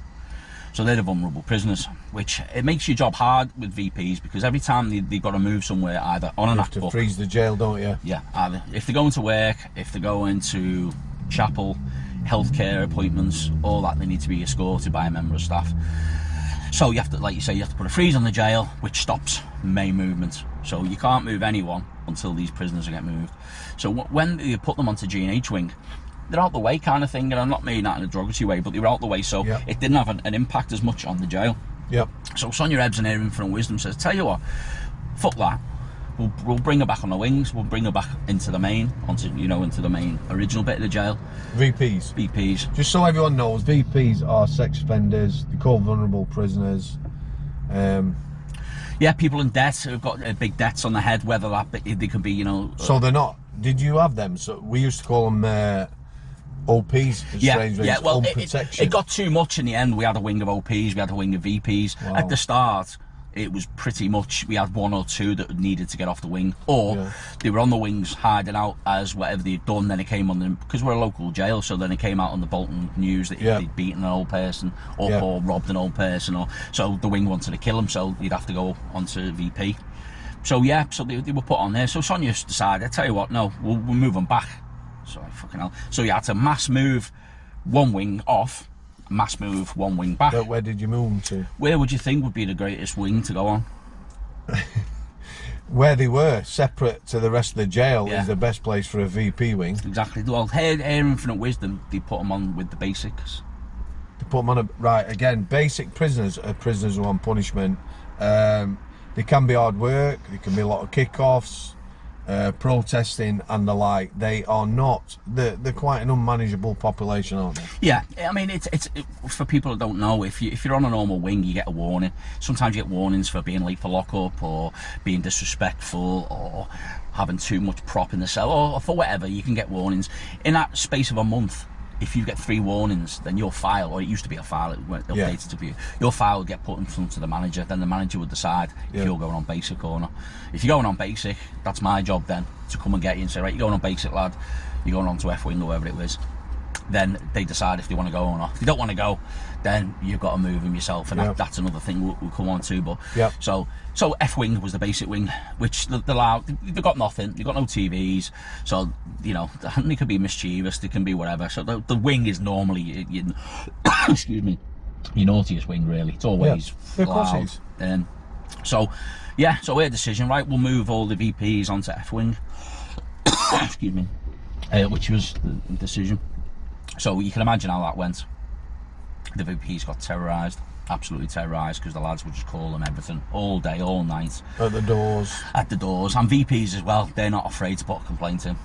So they're the vulnerable prisoners, which it makes your job hard with VPs because every time they, they've got to move somewhere, either on an you have act to book, freeze the jail, don't you? yeah, either if they're going to work, if they're going to chapel, healthcare appointments, all that they need to be escorted by a member of staff. So you have to, like you say, you have to put a freeze on the jail, which stops main movement. So you can't move anyone until these prisoners get moved. So wh- when you put them onto G and H wing, they're out the way kind of thing, and I'm not meaning that in a derogatory way, but they were out the way, so Yeah. it didn't have an, an impact as much on the jail. Yep. So Sonia Ebbs in her infinite wisdom says, "Tell you what, fuck that. We'll, we'll bring her back on the wings. We'll bring her back into the main, onto you know, into the main original bit of the jail. VPs. VPs. Just so everyone knows, VPs are sex offenders. They call vulnerable prisoners. Um, Yeah, people in debt who've got uh, big debts on their head. Whether that they could be, you know, so they're not. Did you have them? So we used to call them uh, OPs. Yeah, yeah. Well, it, it, it got too much in the end. We had a wing of OPs, we had a wing of VPs. Wow. At the start, it was pretty much we had one or two that needed to get off the wing, or Yeah. they were on the wings hiding out as whatever they'd done. Then it came on them because we're a local jail, so then it came out on the Bolton news that Yeah. they'd beaten an old person or, Yeah. or robbed an old person, or so the wing wanted to kill him, so you'd have to go onto VP. So yeah, so they, they were put on there. So Sonia decided, I tell you what, no, we'll, we'll move them back. Sorry, fucking hell. So you had to mass move one wing off, mass move one wing back. But where did you move them to? Where would you think would be the greatest wing to go on? Where they were, separate to the rest of the jail, Yeah. is the best place for a VP wing. Exactly. Well, here, here Infinite Wisdom, they put them on with the basics. to put them on a right again. Basic prisoners are prisoners who are on punishment. Um, they can be hard work. There can be a lot of kick-offs, uh, protesting, and the like. They are not. They're, they're quite an unmanageable population, aren't they? Yeah, I mean, it's it's it, for people that don't know. If you if you're on a normal wing, you get a warning. Sometimes you get warnings for being late for lockup or being disrespectful or having too much prop in the cell or, for whatever. You can get warnings in that space of a month. If you get three warnings, then your file, or it used to be a file, it went updated Yeah. to be your file would get put in front of the manager. Then the manager would decide Yeah. if you're going on basic or not. If you're going on basic, that's my job then to come and get you and say, right, you're going on basic, lad. You're going on to F wing or whatever it is then they decide if they want to go or not. If they don't want to go, then you've got to move them yourself, and Yeah. that, that's another thing we'll, we'll come on to. But Yeah. so so F wing was the basic wing, which the, they allow. They've got nothing. They've got no TVs, so you know they can be mischievous. They can be whatever. So the, the wing is normally you, you, excuse me, your naughtiest wing. Really, it's always Yeah, of course it loud. is. Um, so yeah, so we had a decision, right? We'll move all the VPs onto F wing. excuse me, uh, which was the decision. So you can imagine how that went. The VPs got terrorised, absolutely terrorised, because the lads would just call them everything all day, all night, At the doors. at the doors. And VPs as well, they're not afraid to put a complaint in.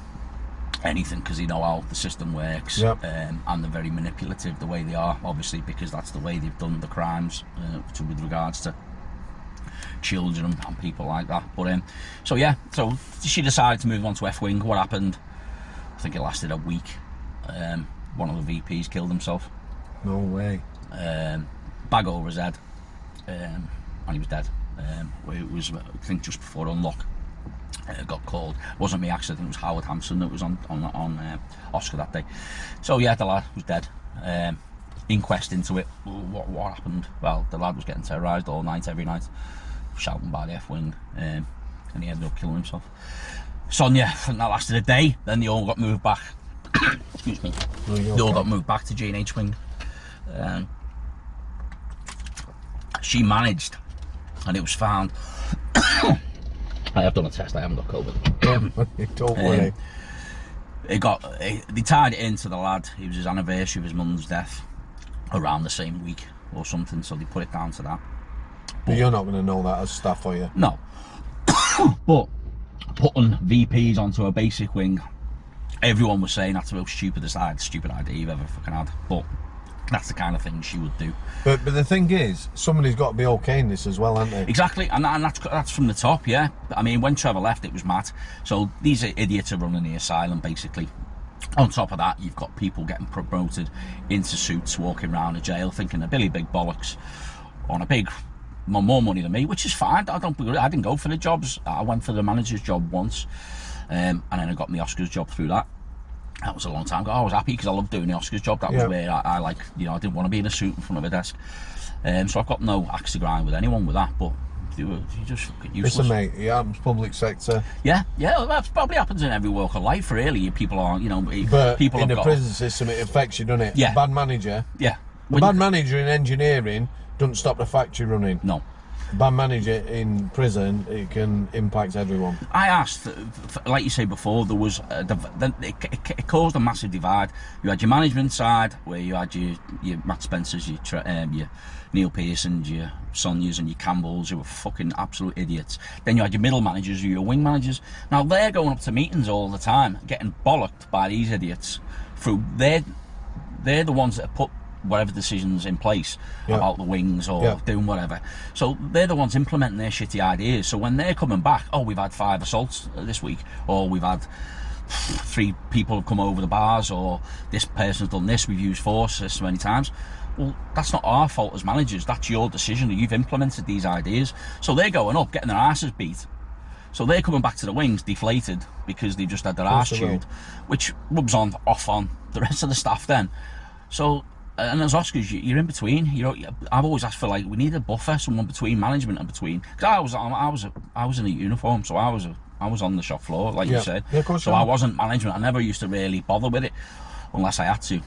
Anything because they know how the system works, Yep. um, and they're very manipulative the way they are. Obviously, because that's the way they've done the crimes uh, to, with regards to children and, and people like that. But um, so yeah, so she decided to move on to F wing. What happened? I think it lasted a week. Um, one of the VPs killed himself. No way. Um, bag over his head, um, and he was dead. Um, it was I think just before unlock. Uh, got called. It wasn't me actually. I think it was Howard Hampson that was on on on uh, Oscar that day. So yeah, the lad was dead. Um, inquest into it. What what happened? Well, the lad was getting terrorised all night, every night, shouting by the F wing, um, and he ended up killing himself. Sonia, I think that lasted a day. Then they all got moved back. Excuse me. No, They all okay. got moved back to G and H wing. Um, she managed, and it was found. I have done a test. I haven't got COVID. Don't worry. Um, It got. It, they tied it into the lad. It was his anniversary of his mum's death, around the same week or something. So they put it down to that. but you're not going to know that as staff, are you? No, but putting VPs onto a basic wing, everyone was saying that's the most stupidest, stupid idea you've ever fucking had. But that's the kind of thing she would do. But but the thing is, somebody's got to be okay in this as well, aren't they? Exactly, and, and that's that's from the top, yeah. I mean, when Trevor left, it was Matt. So these are idiots are running the asylum, basically. On top of that, you've got people getting promoted into suits, walking around a jail, thinking they're Billy Big Bollocks on a big more, money than me, which is fine. I don't. I didn't go for the jobs. I went for the manager's job once, um, and then I got my Oscars job through that. That was a long time ago. I was happy because I loved doing the Oscars job. That Yeah. was where I, I like, you know, I didn't want to be in a suit in front of a desk. Um, so I've got no axe to grind with anyone with that. But They were you just fucking useless. Listen, mate, it happens public sector, Yeah, yeah, that probably happens in every walk of life. Really, people are, you know, but people in the got, prison system, it affects you, doesn't it? Yeah. Bad manager. yeah. A When- bad manager in engineering doesn't stop the factory running. no, Bad manager in prison, it can impact everyone. I asked, uh, like you say before, there was a, it, it, caused a massive divide. You had your management side, where you had your your Matt Spencers, your um, your Neil Pearsons, your Sonias, and your Campbells, who were fucking absolute idiots. Then you had your middle managers, who your wing managers. Now they're going up to meetings all the time, getting bollocked by these idiots. Through they're they're the ones that put whatever decisions in place Yeah. about the wings or Yeah. doing whatever. So they're the ones implementing their shitty ideas. So when they're coming back, oh, we've had five assaults uh, this week, or we've had three people have come over the bars, or this person's done this, we've used force this many times. Well, that's not our fault as managers. That's your decision. You've implemented these ideas. So they're going up, getting their asses beat. So they're coming back to the wings deflated because they've just had their arse course they will. chewed, which rubs on off on the rest of the staff then. So, and as Oscars, you- you're in between. You know, I've always asked for like we need a buffer, someone between management and between. Because I was, I was, I was in a uniform, so I was, a, I was on the shop floor, like Yeah. you said. Yeah, of course so I wasn't management. I never used to really bother with it unless I had to.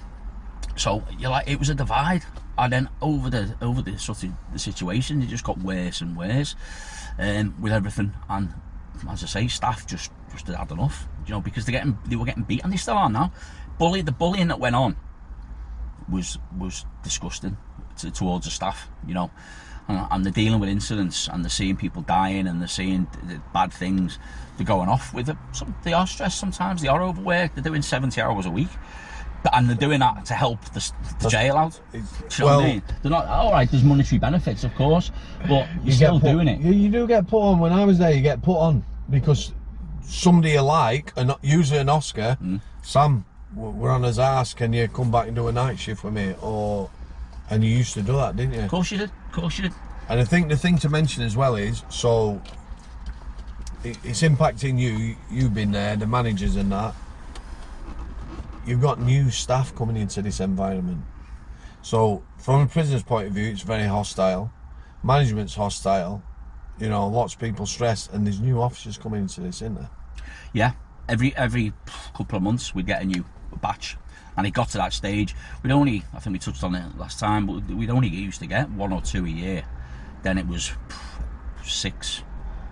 So you're like, it was a divide, and then over the over the sort of the situation, it just got worse and worse, um, with everything. And as I say, staff just just had enough, you know, because they're getting they were getting beat, and they still are now. Bully the bullying that went on was was disgusting to, towards the staff, you know. And, and they're dealing with incidents, and they're seeing people dying, and they're seeing bad things. They're going off with it. Some, they are stressed sometimes. They are overworked. They're doing seventy hours a week, but, and they're doing that to help the, the jail out. You know what I mean? They're not all right. There's monetary benefits, of course, but you're you still put- doing it. You, you do get put on. When I was there, you get put on because somebody you like, and usually an Oscar, Mm. Sam, we're on his ass. Can you come back and do a night shift with me? Or and you used to do that, didn't you? Of course you did. Of course you did. And I think the thing to mention as well is so it, it's impacting you. You've been there, the managers and that. You've got new staff coming into this environment. So from a prisoner's point of view, it's very hostile. Management's hostile. You know, lots of people stressed, and there's new officers coming into this, isn't there? Yeah, every every couple of months we'd get a new batch, and it got to that stage. We'd only, I think we touched on it last time, but we'd only used to get one or two a year. Then it was six,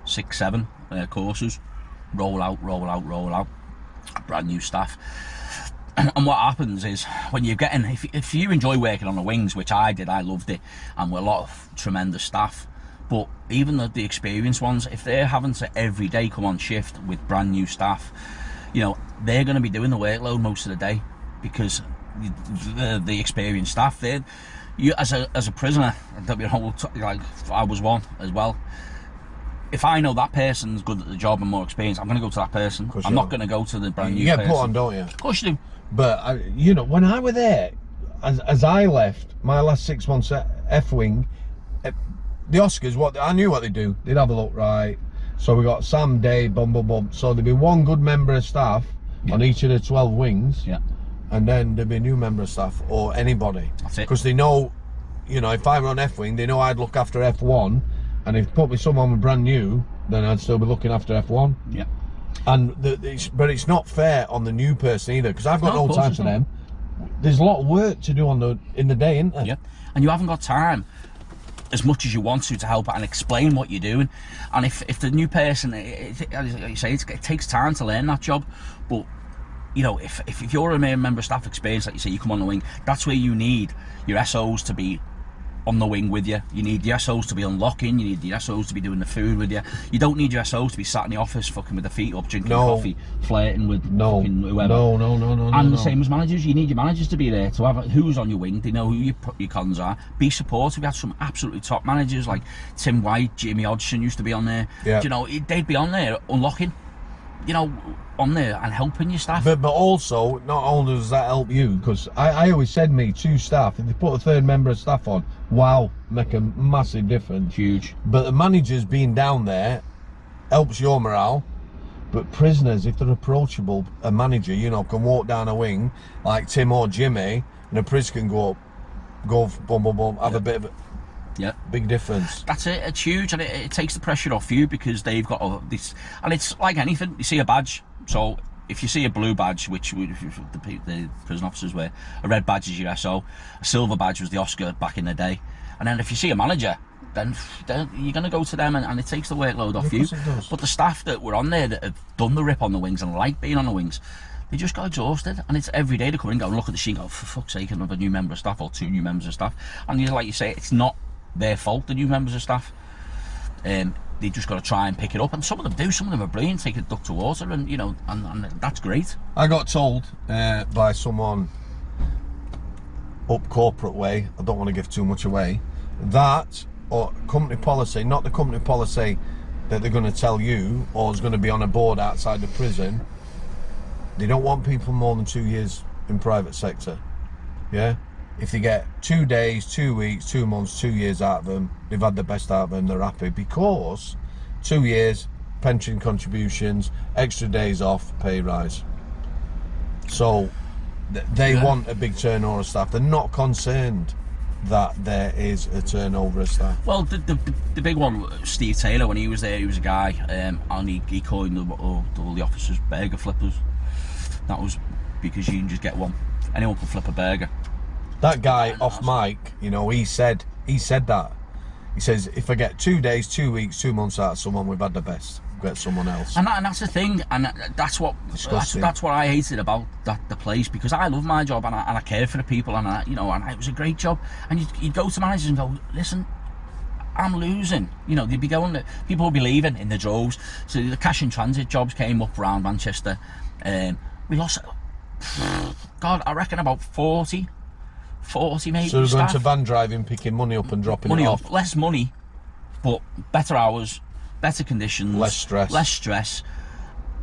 six, seven uh, courses, roll out, roll out, roll out, brand new staff. And what happens is when you're getting, if, if you enjoy working on the wings, which I did, I loved it, and we're a lot of tremendous staff. But even the, the experienced ones, if they're having to every day come on shift with brand new staff, you know, they're going to be doing the workload most of the day because the, the, experienced staff, they you as a as a prisoner, that we're all like I was one as well. If I know that person's good at the job and more experienced, I'm going to go to that person. I'm not going to go to the brand new You get person. put on, don't you? Of course you do. But I, you know, when I were there, as, as I left my last six months at F Wing, eh, the Oscars, what I knew what they do. They'd have a look right. So we got Sam Day, bum bum bum. So there'd be one good member of staff on each of the twelve wings, Yeah. and then there'd be a new member of staff or anybody. That's it. Because they know, you know, if I were on F Wing, they know I'd look after F one, and if put me someone brand new, then I'd still be looking after F one. Yeah. And the, it's, but it's not fair on the new person either because I've got No, no, time for them. There's a lot of work to do on the in the day, isn't there? Yeah. And you haven't got time as much as you want to to help and explain what you're doing. And if, if the new person, it, it, as you say, it takes time to learn that job. But, you know, if, if, if you're a member of staff experience, like you say, you come on the wing, that's where you need your SOs to be on the wing with you. You need your SOs to be unlocking. You need your SOs to be doing the food with you. You don't need your SOs to be sat in the office fucking with their feet up, drinking No. coffee, flirting with No, fucking whoever. no, no, no, no, no. And the same as managers, you need your managers to be there to have who's on your wing. They know who your, your cons are. Be supportive. We had some absolutely top managers like Tim White, Jamie Hodgson used to be on there. Yeah. Do You know, they'd be on there unlocking, you know, on there and helping your staff. But but also, not only does that help you, because I, I always said me two staff. If they put a third member of staff on, wow, make a massive difference. Huge. But the managers being down there helps your morale. But prisoners, if they're approachable, a manager, you know, can walk down a wing like Tim or Jimmy, and a prisoner can go up, go f- boom, boom, boom, have a bit of a, Yeah. Big difference. That's it. It's huge, and it, it takes the pressure off you because they've got all this. And it's like anything. You see a badge, so if you see a blue badge, which we, the, the prison officers wear, a red badge is your SO, a silver badge was the Oscar back in the day, and then if you see a manager, then, then you're going to go to them, and, and it takes the workload off Of you. course it does. But the staff that were on there that have done the rip on the wings and like being on the wings. They just got exhausted, and it's every day they come in and go and look at the sheet and go, for fuck's sake, another new member of staff or two new members of staff. And you like you say, it's not their fault, the new members of staff. Um, they just got to try and pick it up, and some of them do. Some of them are brilliant, take a duck to water, and you know, and, and that's great. I got told uh, by someone up corporate way, I don't want to give too much away, that or company policy, not the company policy that they're going to tell you or is going to be on a board outside the prison, they don't want people more than two years in private sector. Yeah? If they get two days, two weeks, two months, two years out of them, they've had the best out of them, they're happy because two years, pension contributions, extra days off, pay rise. So they Yeah. want a big turnover of staff. They're not concerned that there is a turnover of staff. Well, the, the, the big one, Steve Taylor, when he was there, he was a guy, um, and he, he coined all, all, all the officers burger flippers. That was because you can just get one. Anyone can flip a burger. That guy off mic, you know, he said he said that. He says if I get two days, two weeks, two months out of someone, we've had the best. Get someone else. And, that, and that's the thing, and that's what that's, that's what I hated about that the place because I love my job and I, and I care for the people and I, you know and it was a great job. And you'd, you'd go to managers and go, listen, I'm losing. You know, they'd be going, people would be leaving in the droves. So the cash and transit jobs came up around Manchester. Um, we lost, God, I reckon about 40, 40 maybe. so they're going staff. to van driving, picking money up and dropping money it off. off. less money, but better hours, better conditions, Less stress. less stress.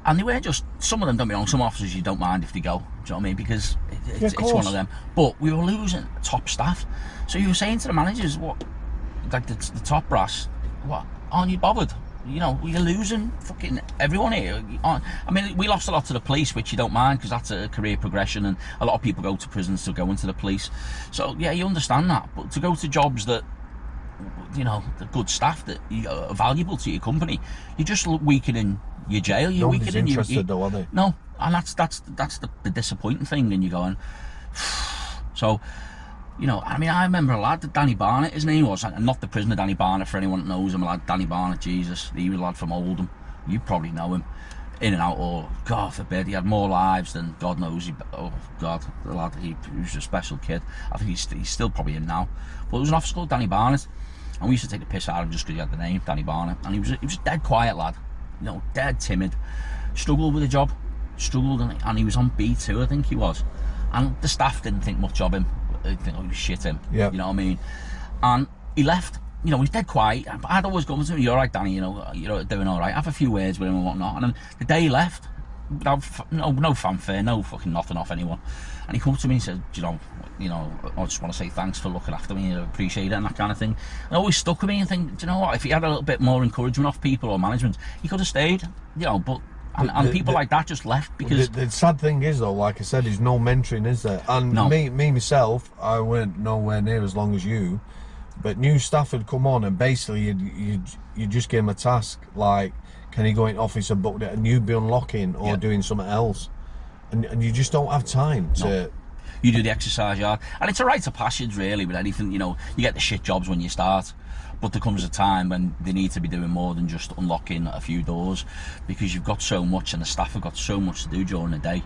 And they weren't just some of them. Don't be wrong. Some officers you don't mind if they go. Do you know what I mean? Because it, it's, Yeah, of it's one of them. But we were losing top staff. So you were saying to the managers, what, like the, the top brass, what aren't you bothered? You know, you're losing fucking everyone here. I mean, we lost a lot to the police, which you don't mind because that's a career progression, and a lot of people go to prisons to go into the police. So yeah, you understand that. But to go to jobs that you know, the good staff that are valuable to your company. You're just weakening your jail. You're Nobody's weakening your. interested though, are they? No, and that's that's that's the, the disappointing thing. And you're going, so, you know, I mean, I remember a lad, Danny Barnett, his name was, and not the prisoner Danny Barnett. For anyone that knows him, a lad, Danny Barnett. Jesus, he was a lad from Oldham. You probably know him. In and out, or God forbid, he had more lives than God knows. He, oh God, the lad, he, he was a special kid. I think he's, he's still probably in now. But there was an officer called Danny Barnett, and we used to take the piss out of him just because he had the name Danny Barnett, and he was a, he was a dead quiet lad, you know, dead timid, struggled with the job, struggled, and, and he was on B two, I think he was, and the staff didn't think much of him. They think, oh, you shit him, Yeah. you know what I mean, and he left. You know, he's dead quiet. But I'd always go to him, you're all right, Danny, you know, you're doing all right. Have a few words with him and whatnot. And then the day he left, without f- no, no fanfare, no fucking nothing off anyone. And he come to me and said, "Do you know, you know, I just want to say thanks for looking after me. I appreciate it and that kind of thing. And always stuck with me and think, do you know what? If he had a little bit more encouragement off people or management, he could have stayed. You know, but and, and the- people the- like that just left because The, the sad thing is though, like I said, there's no mentoring, is there? And No. me, me myself, I went nowhere near as long as you, but new staff had come on, and basically you you you just gave him a task like, can he go in office and book it, and you'd be unlocking or Yeah. doing something else, and and you just don't have time to. you do the exercise yard. And it's a rite of passage, really, with anything. You know, you get the shit jobs when you start, but there comes a time when they need to be doing more than just unlocking a few doors because you've got so much and the staff have got so much to do during the day.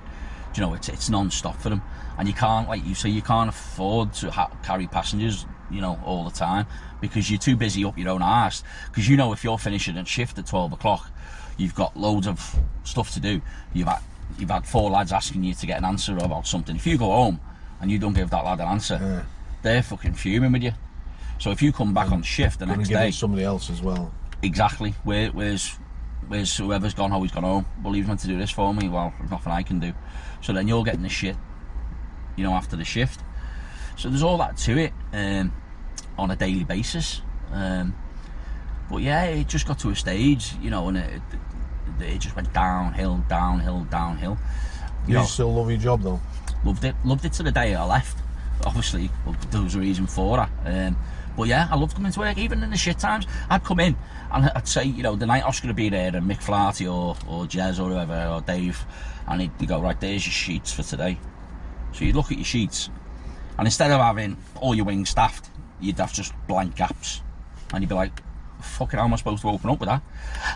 Do you know, it's, it's non stop for them. And you can't, like you say, you can't afford to ha- carry passengers, you know, all the time because you're too busy up your own arse. Because you know, if you're finishing a shift at 12 o'clock, you've got loads of stuff to do. You've had, you've had four lads asking you to get an answer about something. If you go home and you don't give that lad an answer, Yeah. they're fucking fuming with you. So if you come back on shift the next day, somebody else as well. exactly, where, where's where's whoever's gone, oh he's gone home. Well, he's meant to do this for me. Well, there's nothing I can do. So then you're getting the shit, you know, after the shift. So there's all that to it um, on a daily basis. Um, but yeah, it just got to a stage, you know, and it, it, it just went downhill, downhill, downhill. You know, still love your job though. loved it. Loved it to the day I left. Obviously, well, there was a reason for that. Um, But yeah, I loved coming to work, even in the shit times. I'd come in and I'd say, you know, the night Oscar would be there and Mick Flaherty or, or Jez or whoever, or Dave, and he'd, go, right, there's your sheets for today. So you'd look at your sheets, and instead of having all your wings staffed, you'd have just blank gaps. And you'd be like, fucking how am I supposed to open up with that?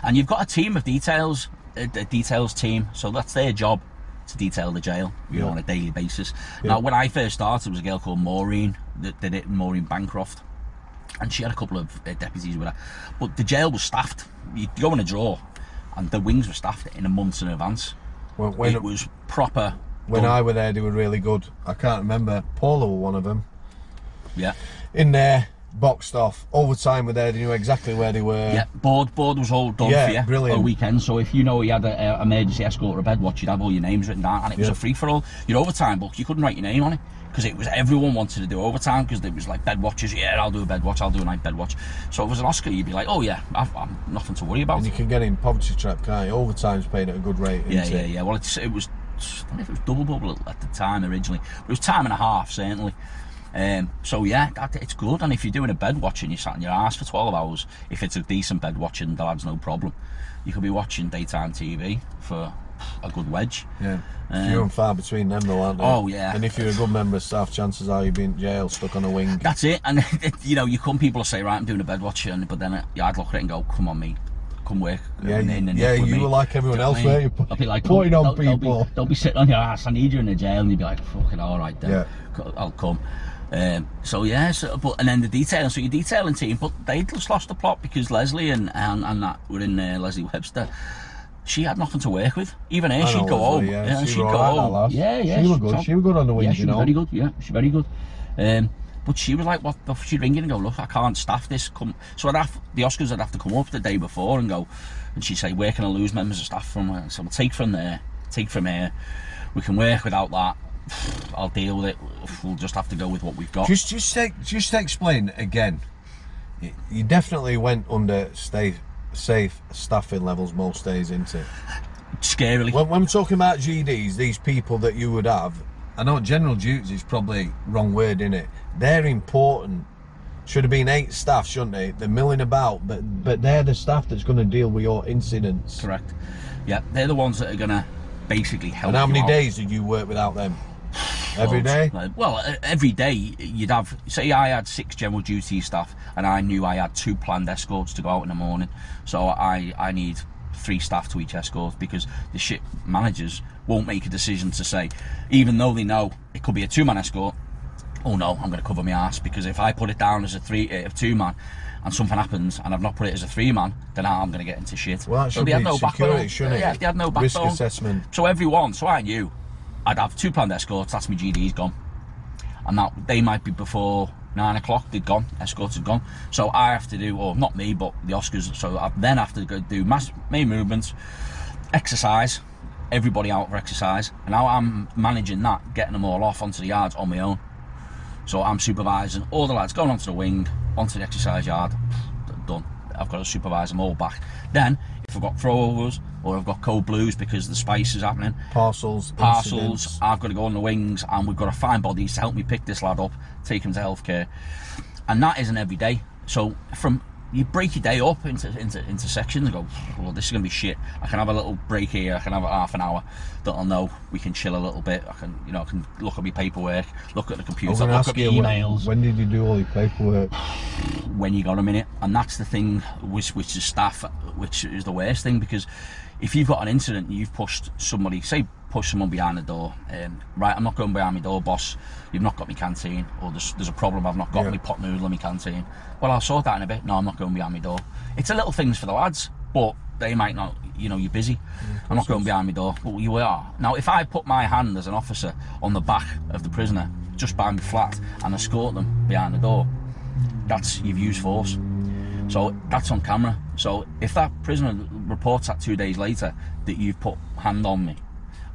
And you've got a team of details, a, a details team, so that's their job to detail the jail you know, on a daily basis. Yeah. Now, when I first started, there was a girl called Maureen that did it, Maureen Bancroft, and she had a couple of uh, deputies with her. But the jail was staffed. You'd go on a draw, and the wings were staffed in a month in advance. When, when, it was proper. when done. I were there, they were really good. I can't remember. Paula were one of them. yeah. In there, boxed off. Overtime were there, they knew exactly where they were. Yeah, board board was all done Yeah, for you brilliant. a weekend. So if you know you had an emergency escort or a bed watch, you'd have all your names written down, and it was a free for all. Your overtime book, you couldn't write your name on it because it was everyone wanted to do overtime because there was like bed watches. Yeah, I'll do a bed watch. I'll do a night bed watch. So if it was an Oscar, you'd be like, oh yeah, I've, I'm nothing to worry about. And you can get in poverty trap, can't you? Overtime's paying at a good rate, Yeah, yeah, it? yeah. Well, it's, it was. I don't know if it was double bubble at the time originally, but it was time and a half certainly. Um, so yeah, that, it's good. And if you're doing a bed watch and you're sat on your ass for 12 hours, if it's a decent bed watching, the lad's no problem. You could be watching daytime TV for a good wedge. Yeah. Um, Few and far between them though, aren't they? Oh, yeah. And if you're a good member of staff, chances are you'll be in jail, stuck on a wing. That's it. And you know, you come people will say, right, I'm doing a bed watch, and but then uh, yeah, I'd look at it and go, come on, me, Come work. Yeah, you- in the yeah, you me." were like everyone else, what I mean? weren't you? I'd be like, Putting on don't- don't be- people." Don't be, sitting on your ass. I need you in the jail, and you'd be like, fucking all right then. Yeah. I'll come. Um, so yeah, so, but and then the detailing. So your detailing team, but they just lost the plot because Leslie and and, and that were in uh, Leslie Webster. She had nothing to work with. Even her, she'd go home. yeah. She she'd go alright, that home. Yeah, yeah. She was good. top- She was good on the wings, yeah, she you was know. very good. Yeah, she's very good. Um, but she was like, "What?" the f-" She'd ring in and go, "Look, I can't staff this." Come, so I'd have the Oscars. would have to come up the day before and go, and she'd say, "Where can I lose members of staff from?" So we'll take from there, take from here. We can work without that. I'll deal with it. We'll just have to go with what we've got. Just, just, take, just explain again. You- You definitely went under stay, safe staffing levels most days, isn't it? Scarily. When, when we're talking about GDs, these people that you would have, I know general duties is probably wrong word in it. They're important. Should have been eight staff, shouldn't they? They're milling about, but but they're the staff that's going to deal with your incidents. Correct. Yeah, they're the ones that are gonna basically help. And how many days did you work without them? Every day. Well, every day you'd have. Say I had six general duty staff, and I knew I had two planned escorts to go out in the morning. So I I need three staff to each escort because the ship managers won't make a decision to say, even though they know it could be a two man escort. Oh no, I'm going to cover my ass because if I put it down as a three, uh, two man, and something happens and I've not put it as a three man, then I'm going to get into shit. Well, that So should they had no security, backbone. shouldn't it? Yeah, they had no Risk assessment. So everyone, so I knew I'd have two planned escorts. That's my GD's gone, and that they might be before nine o'clock. They'd gone, escorts had gone. So I have to do, or not me, but the Oscars. So I then have to go do mass main movements, exercise, everybody out for exercise, and now I'm managing that, getting them all off onto the yards on my own. So I'm supervising all the lads going onto the wing, onto the exercise yard. Done. I've got to supervise them all back. Then, if I've got throwovers or I've got code blues because the spice is happening, Parcels, parcels, incidents. I've got to go on the wings and we've got to find bodies to help me pick this lad up, take him to healthcare. And that isn't every day. So from you break your day up into into, into sections and go, well, this is gonna be shit. I can have a little break here, I can have a half an hour that I'll know we can chill a little bit. I can you know, I can look at my paperwork, look at the computer, look at my you when, emails when did you do all your paperwork? when you got a minute, and that's the thing which which is staff, which is the worst thing because if you've got an incident, and you've pushed somebody, say push someone behind the door, um, right? I'm not going behind my door, boss. You've not got me canteen, or there's, there's a problem. I've not got Yeah. my pot noodle in my canteen. Well, I'll sort that in a bit. No, I'm not going behind my door. It's a little things for the lads, but they might not. You know, you're busy. I'm not going behind my door, but you are. Now, if I put my hand as an officer on the back of the prisoner, just my flat, and escort them behind the door, that's you've used force. So that's on camera. So if that prisoner reports that two days later that you've put hand on me,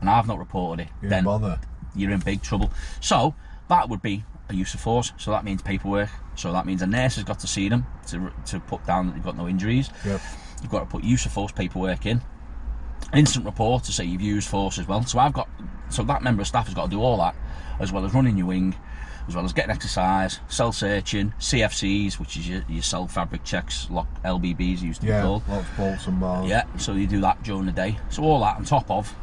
and I've not reported it, You then bother. you're in big trouble. So that would be a use of force. So that means paperwork. So that means a nurse has got to see them to to put down that they've got no injuries. Yep. You've got to put use of force paperwork in. Instant report to say you've used force as well. So I've got so that member of staff has got to do all that, as well as running your wing, as well as getting exercise, cell searching, CFCs, which is your, your cell fabric checks, lock LBBs used to Yeah, be called. lots of bolts and bars. Yeah, so you do that during the day. So all that on top of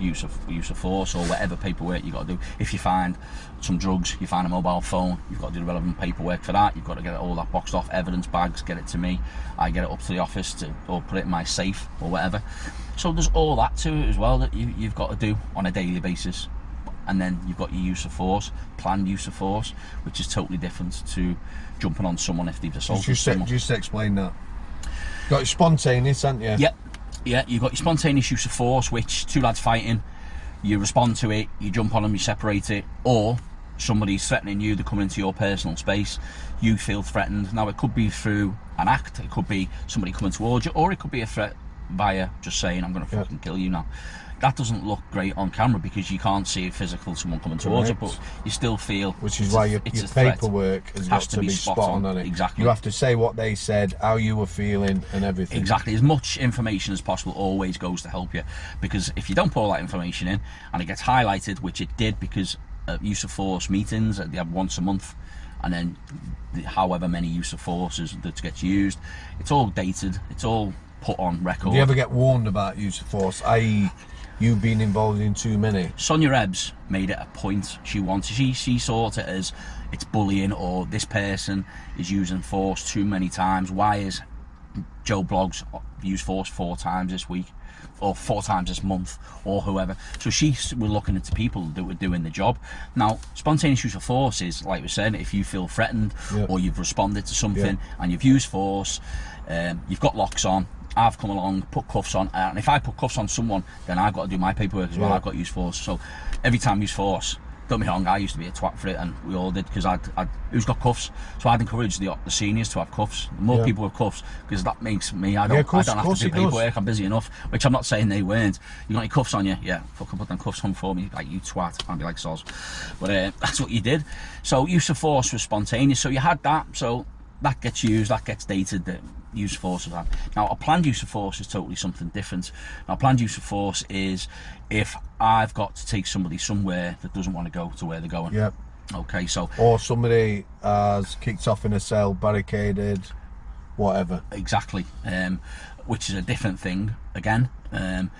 use of use of force or whatever paperwork you got to do. If you find some drugs, you find a mobile phone, you've got to do the relevant paperwork for that. You've got to get all that boxed off, evidence bags, get it to me. I get it up to the office to or put it in my safe or whatever. So there's all that to it as well that you, you've got to do on a daily basis. And then you've got your use of force, planned use of force, which is totally different to jumping on someone if they've assaulted Just, someone. just explain that. you Got your spontaneous, haven't you? Yep. Yeah, you've got your spontaneous use of force, which two lads fighting, you respond to it, you jump on them, you separate it, or somebody's threatening you, they come into your personal space, you feel threatened. Now, it could be through an act, it could be somebody coming towards you, or it could be a threat via just saying, I'm going to Yeah. fucking kill you now. That doesn't look great on camera because you can't see a physical someone coming towards you, but you still feel. Which is why your, your paperwork has, got to, be, spot on, on it. Exactly. You have to say what they said, how you were feeling, and everything. Exactly. As much information as possible always goes to help you. Because if you don't put all that information in and it gets highlighted, which it did because uh, use of force meetings, uh, they have once a month, and then the, however many use of forces that gets used, it's all dated, it's all put on record. Do you ever get warned about use of force, i.e., you being involved in too many? Sonia Ebbs made it a point. She wanted, she, she saw it as it's bullying or this person is using force too many times. Why is Joe Blogs used force four times this week or four times this month or whoever? So she was looking into people that were doing the job. Now, spontaneous use of force is, like we said, if you feel threatened Yeah. or you've responded to something and you've used force, um, you've got locks on. I've come along, put cuffs on, and if I put cuffs on someone, then I've got to do my paperwork as well. Yeah. I've got to use force. So every time use force, don't be wrong, I used to be a twat for it, and we all did because I'd, I'd who's got cuffs. So I'd encourage the, the seniors to have cuffs. The more Yeah. people with cuffs, because that makes me. I don't. Yeah, course- I don't have to do it does. paperwork. I'm busy enough. Which I'm not saying they weren't. You got any cuffs on you? Yeah, fucking put them cuffs on for me, like you twat. I'd be like soz. But uh, that's what you did. So use of force was spontaneous. So you had that. So that gets used. That gets dated. The use of force of that. Now a planned use of force is totally something different. Now planned use of force is if I've got to take somebody somewhere that doesn't want to go to where they're going. Yep. Okay, so Or somebody has kicked off in a cell, barricaded, whatever. exactly, um, which is a different thing again. Um,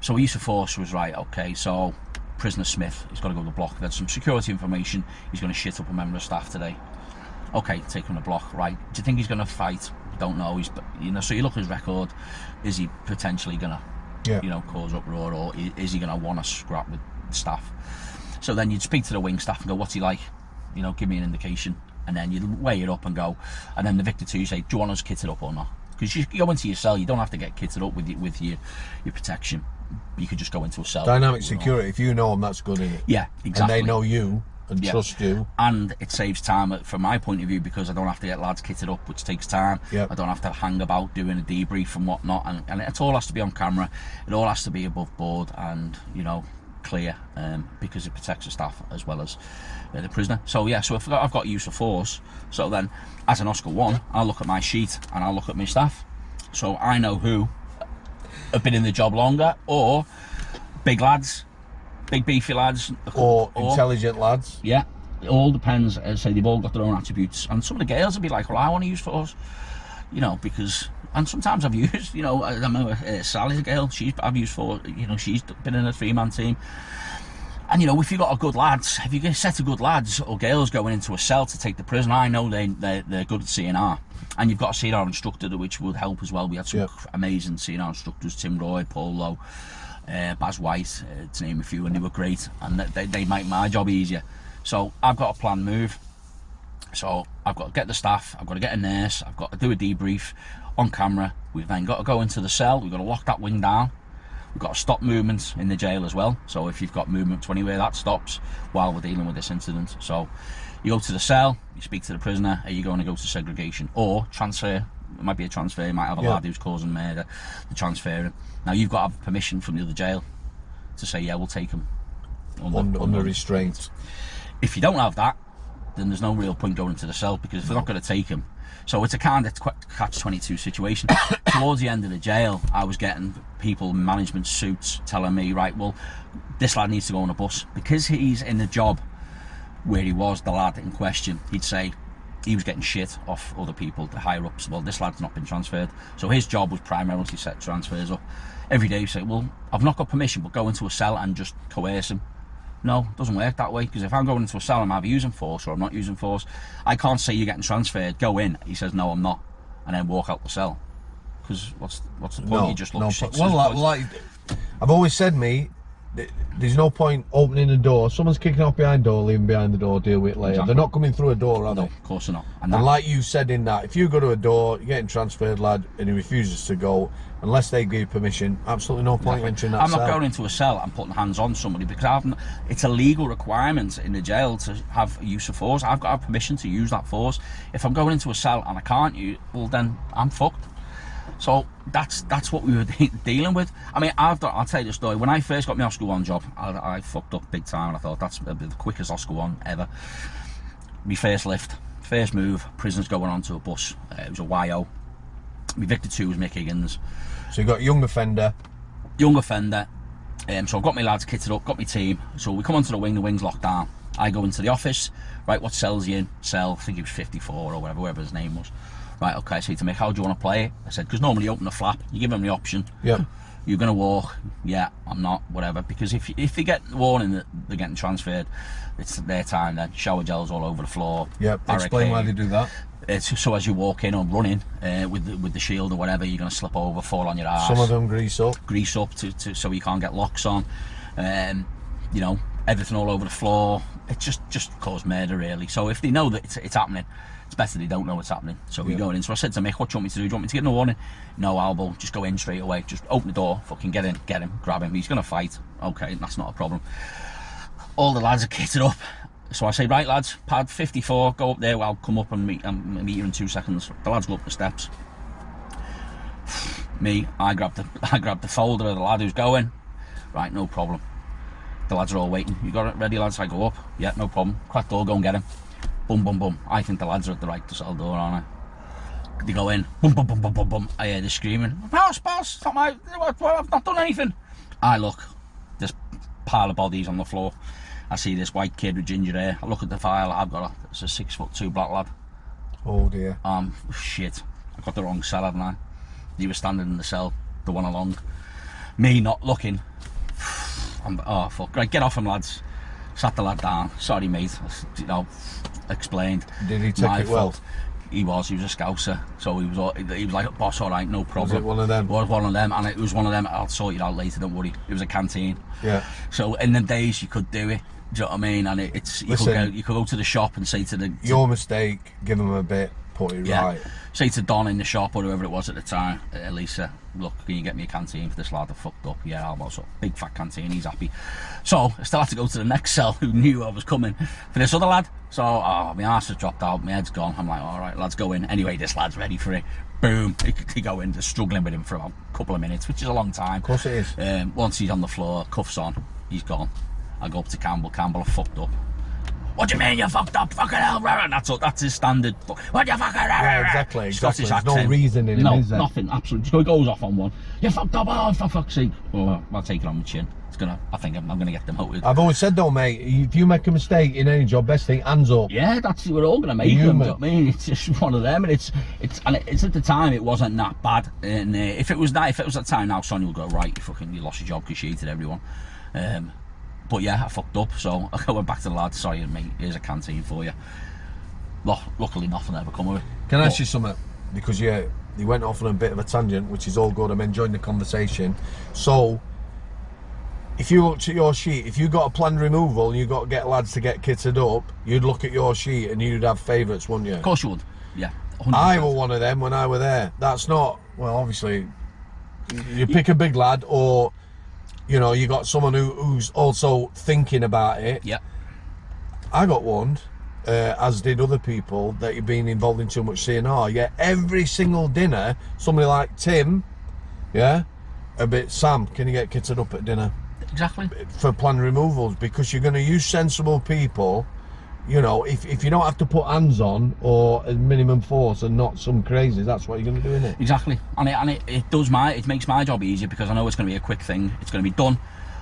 so use of force was right. Okay, so prisoner Smith, he's got to go to the block. There's some security information. He's going to shit up a member of staff today. Okay, take him to block. Right? Do you think he's going to fight? Don't know. He's, you know. So you look at his record. Is he potentially going to, Yeah. you know, cause uproar, or is he going to want to scrap with staff? So then you'd speak to the wing staff and go, "What's he like? You know, give me an indication." And then you'd weigh it up and go, and then the Victor two say, "Do you want us kitted up or not?" Because you go into your cell, you don't have to get kitted up with your, with your your protection. You could just go into a cell. Dynamic you security, if you know them, that's good, innit? Yeah, exactly. And they know you and Yeah. trust you. and it saves time uh, from my point of view because I don't have to get lads kitted up, which takes time. Yeah. I don't have to hang about doing a debrief and whatnot, and, and it all has to be on camera. It all has to be above board and you know clear um, because it protects the staff as well as uh, the prisoner. So yeah, so if I've got, I've got use of force, so then as an Oscar one, I'll look at my sheet and I'll look at my staff, so I know who have been in the job longer or big lads, big beefy lads, Or intelligent lads. yeah, it all depends. As I say, they've all got their own attributes, and some of the girls will be like, "Well, I want to use force," you know, because. And sometimes I've used, you know, I remember uh, Sally's a girl. She's I've used for, you know, she's been in a three-man team. And you know, if you've got a good lads, if you get a set of good lads or girls going into a cell to take the prison, I know they they're, they're good at C&R, and you've got a C&R instructor which would help as well. We had some cr- amazing C&R instructors: Tim Roy, Paul Lowe, uh, Baz White, uh, to name a few, and they were great, and they, they make my job easier. So I've got a plan move. So I've got to get the staff, I've got to get a nurse, I've got to do a debrief on camera. We've then got to go into the cell, we've got to lock that wing down. We've got to stop movement in the jail as well. So if you've got movement to anywhere, that stops while we're dealing with this incident. So you go to the cell, you speak to the prisoner, are you going to go to segregation or transfer? It might be a transfer, you might have a Yeah. lad who's causing murder, the transfer. Now you've got to have permission from the other jail to say, yeah, we'll take him Under, under restraint. if you don't have that, then there's no real point going into the cell because they're not going to take him. So it's a kind of catch 22 situation. Towards the end of the jail, I was getting people in management suits telling me, right, well, this lad needs to go on a bus because he's in the job where he was, the lad in question, he'd say he was getting shit off other people, the higher ups. Well, this lad's not been transferred. So his job was primarily to set transfers up. Every day you say, well, I've not got permission, but go into a cell and just coerce him. No, it doesn't work that way because if I'm going into a cell, I'm either using force or I'm not using force. I can't say you're getting transferred. Go in. He says no, I'm not, and then walk out the cell. Because what's what's the point? No, you just look no. shit. Well, like, like, I've always said, me, there's no point opening a door. Someone's kicking off behind door, leaving behind the door, deal with it later. Exactly. They're not coming through a door, are no, they? of course not. And And like you said in that, if you go to a door, you're getting transferred, lad, and he refuses to go, unless they give you permission, absolutely no point Exactly. entering that I'm cell. not going into a cell and putting hands on somebody because I've, n- it's a legal requirement in the jail to have use of force. I've got to have permission to use that force. If I'm going into a cell and I can't use, well then I'm fucked. So that's that's what we were de- dealing with. I mean, I've done, I'll tell you the story. When I first got my Oscar One job, I, I fucked up big time. I thought that's the quickest Oscar One ever. My first lift, first move, prisoners going onto a bus. Uh, it was a YO. My Victor Two was Mick Higgins So you got young offender. young offender. Um, so I've got my lads kitted up, got my team. So we come onto the wing, the wing's locked down. I go into the office, right, what cell's you in? Cell, I think he was 54 or whatever, whatever his name was. Right, okay, I say to Mick, how do you want to play it? I said, because normally you open the flap, you give them the option. Yeah. You're going to walk. Yeah, I'm not, whatever. Because if if they get the warning that they're getting transferred, it's their time then. Shower gels all over the floor. Yeah. Explain why they do that. It's so as you walk in or running uh, with, the, with the shield or whatever, you're going to slip over, fall on your ass Some of them grease up. grease up to, to so you can't get locks on. Um, you know, everything all over the floor. It just just caused murder really. So if they know that it's, it's happening, it's better they don't know what's happening. So we Yeah. going in. So I said to Mick, "What do you want me to do? Do you want me to get in a warning?" No, Albo, just go in straight away. Just open the door, fucking get in, get him, grab him. He's gonna fight. Okay, that's not a problem. All the lads are kitted up. So I say, right, lads, pad 54, go up there. I'll come up and meet, um, meet you in two seconds. The lads go up the steps. Me, I grab the I grab the folder of the lad who's going. Right, no problem. The lads are all waiting. You got it ready, lads? I go up. Yeah, no problem. Crack door, go and get him. Boom, boom, boom. I think the lads are at the right to cell door, aren't I? They go in. Boom, boom, boom, boom, boom, boom. I hear the screaming. Boss, boss, stop my. I've not done anything. I look. This pile of bodies on the floor. I see this white kid with ginger hair. I look at the file. I've got a. It's a six foot two black lad. Oh dear. Um, shit. I got the wrong cell, hadn't I? He was standing in the cell, the one along. Me not looking. I'm, oh, fuck. Right, get off him, lads. Sat the lad down. Sorry, mate. You know, explained. Did he take My it well? He was. He was a scouser. So he was. all- He was like, boss, all right, no problem. Was it one of them? It was one of them, and it was one of them. I'll sort it out later. Don't worry. It was a canteen. Yeah. So in the days you could do it. Do you know what I mean? And it, it's you could Listen. go. You could go to the shop and say to the to Your mistake. Give them a bit. Yeah. right. Say to Don in the shop or whoever it was at the time, uh, Lisa, look, can you get me a canteen for this lad that fucked up? Yeah, I'll also big fat canteen. He's happy. So I still had to go to the next cell who knew I was coming for this other lad. So oh, my ass has dropped out, my head's gone. I'm like, all right, lads, go in. Anyway, this lad's ready for it. Boom, he, he go in. They're struggling with him for a couple of minutes, which is a long time. Of course it is. Um, once he's on the floor, cuffs on, he's gone. I go up to Campbell. Campbell, I fucked up. What do you mean you fucked up? Fucking hell, rah, rah. That's that's his standard. What do you fucking rah, Yeah, exactly, exactly. Scottish There's no accent. reason in him, no, is there? nothing. Absolutely. So he goes off on one. You fucked up. Oh, for fuck's sake. Oh, I'll take it on my chin. It's gonna. I think I'm, I'm gonna get them demoted. I've always said though, mate, if you make a mistake in any job, best thing, hands up. Yeah, that's we're all gonna make them. Do you know what I mean? It's just one of them, and it's it's and it's at the time it wasn't that bad. And uh, if it was that, if it was that time now, Sonia would go right. You fucking you lost your job because you cheated everyone. Um, but yeah, I fucked up. So I went back to the lad. Sorry, mate. Here's a canteen for you. Lu- Luckily, nothing ever come of it. Can I ask you something? Because yeah, you went off on a bit of a tangent, which is all good. I'm enjoying the conversation. So, if you looked at your sheet, if you got a planned removal and you got to get lads to get kitted up, you'd look at your sheet and you'd have favourites, wouldn't you? Of course you would. Yeah. 100%. I were one of them when I were there. That's not well. Obviously, you pick a big lad, or you know, you got someone who, who's also thinking about it. Yeah. I got warned, uh, as did other people, that you've been involved in too much C&R. Yeah, every single dinner, somebody like Tim, yeah, a bit Sam, can you get kitted up at dinner Exactly. for planned removals? Because you're going to use sensible people. You know, if, if you don't have to put hands on or a minimum force and not some crazies, that's what you're going to do, isn't it? Exactly, and it, and it, it does my it makes my job easier because I know it's going to be a quick thing. It's going to be done.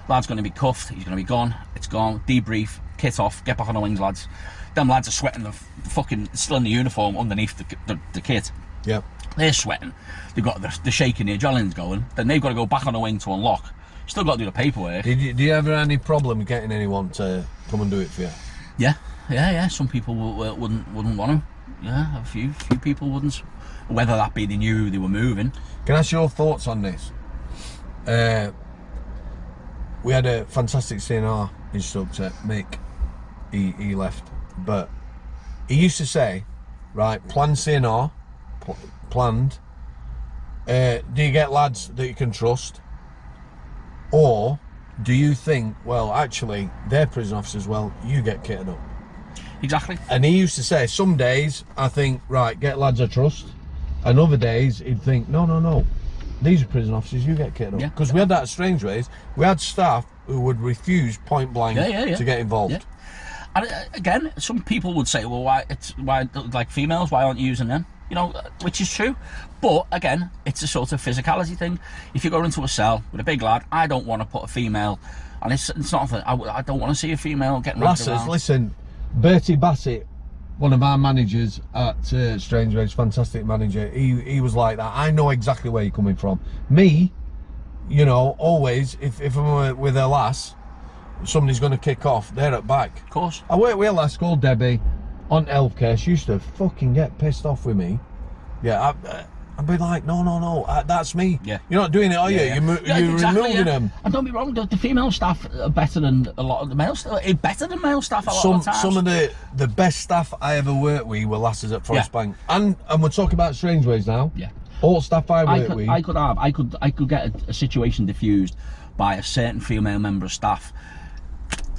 Lad's going to be cuffed. He's going to be gone. It's gone. Debrief. Kit off. Get back on the wings, lads. Them lads are sweating. The fucking still in the uniform underneath the, the, the kit. Yeah. They're sweating. They've got the, the shaking, the adrenaline's going. Then they've got to go back on the wing to unlock. Still got to do the paperwork. Did you, do you ever have any problem getting anyone to come and do it for you? Yeah, yeah, yeah. Some people wouldn't wouldn't want to. Yeah, a few few people wouldn't. Whether that be they knew they were moving. Can I ask your thoughts on this? Uh, we had a fantastic C&R instructor, Mick. He, he left, but he used to say, right, plan C&R, pl- planned. Uh, do you get lads that you can trust, or do you think, well, actually, they're prison officers? Well, you get kitted up. Exactly. And he used to say, some days I think, right, get lads I trust. And other days he'd think, no, no, no. These are prison officers, you get kitted up. Yeah. Because we had that strange ways. We had staff who would refuse point blank Yeah, yeah, yeah. to get involved. Yeah. And uh, again, some people would say, well, why it's why like females, why aren't you using them? You know, uh, which is true. But again, it's a sort of physicality thing. If you go into a cell with a big lad, I don't want to put a female, and it's, it's not. I don't want to see a female getting Lasses, listen, Bertie Bassett, one of our managers at uh, Strangeways, fantastic manager, he, he was like that. I know exactly where you're coming from. Me, you know, always, if, if I'm with a lass, somebody's going to kick off, they're at back. Of course. I worked with a lass called Debbie on healthcare. She used to fucking get pissed off with me. Yeah, I, I'd be like, no, no, no, uh, that's me. Yeah. You're not doing it, are you? Yeah, yeah. You're, mo- Yeah, you're exactly, removing yeah. them. And don't be wrong, the, the female staff are better than a lot of the male staff. Better than male staff a lot Some of some of the the best staff I ever worked with were lasses at Forest Yeah. Bank, and and we're talking about Strangeways now. yeah. All staff I I worked could, with. I could have, I could, I could get a, a situation diffused by a certain female member of staff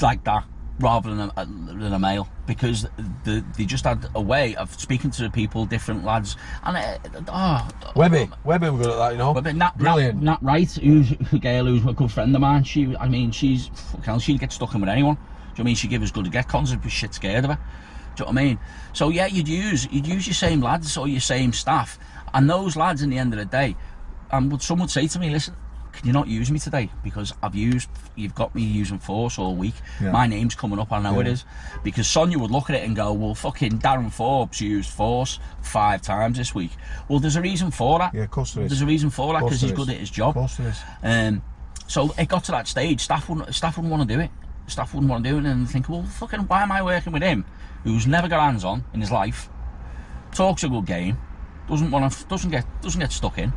like that, rather than a, than a male, because the, they just had a way of speaking to the people, different lads, and uh, oh, Webby, Webby were good at that, you know. But but Nat, Brilliant. Nat, Nat Wright, who's a girl who's a good friend of mine. She, I mean, she's hell, she'd get stuck in with anyone. Do you know what I mean? She'd give us good to get cons if we shit scared of her. Do you know what I mean? So yeah, you'd use you'd use your same lads or your same staff, and those lads, in the end of the day, and would someone say to me, listen. Can you not use me today because I've used you've got me using force all week. Yeah. My name's coming up, I know it Yeah. is. Because Sonia would look at it and go, Well fucking Darren Forbes used force five times this week. Well there's a reason for that. Yeah, of course there is. There's a reason for that because he's good at his job. Of course there is. Um, so it got to that stage. Staff wouldn't. Staff wouldn't want to do it. Staff wouldn't want to do it, and think, well, fucking, why am I working with him, who's never got hands on in his life, talks a good game, doesn't want to, doesn't get, doesn't get stuck in,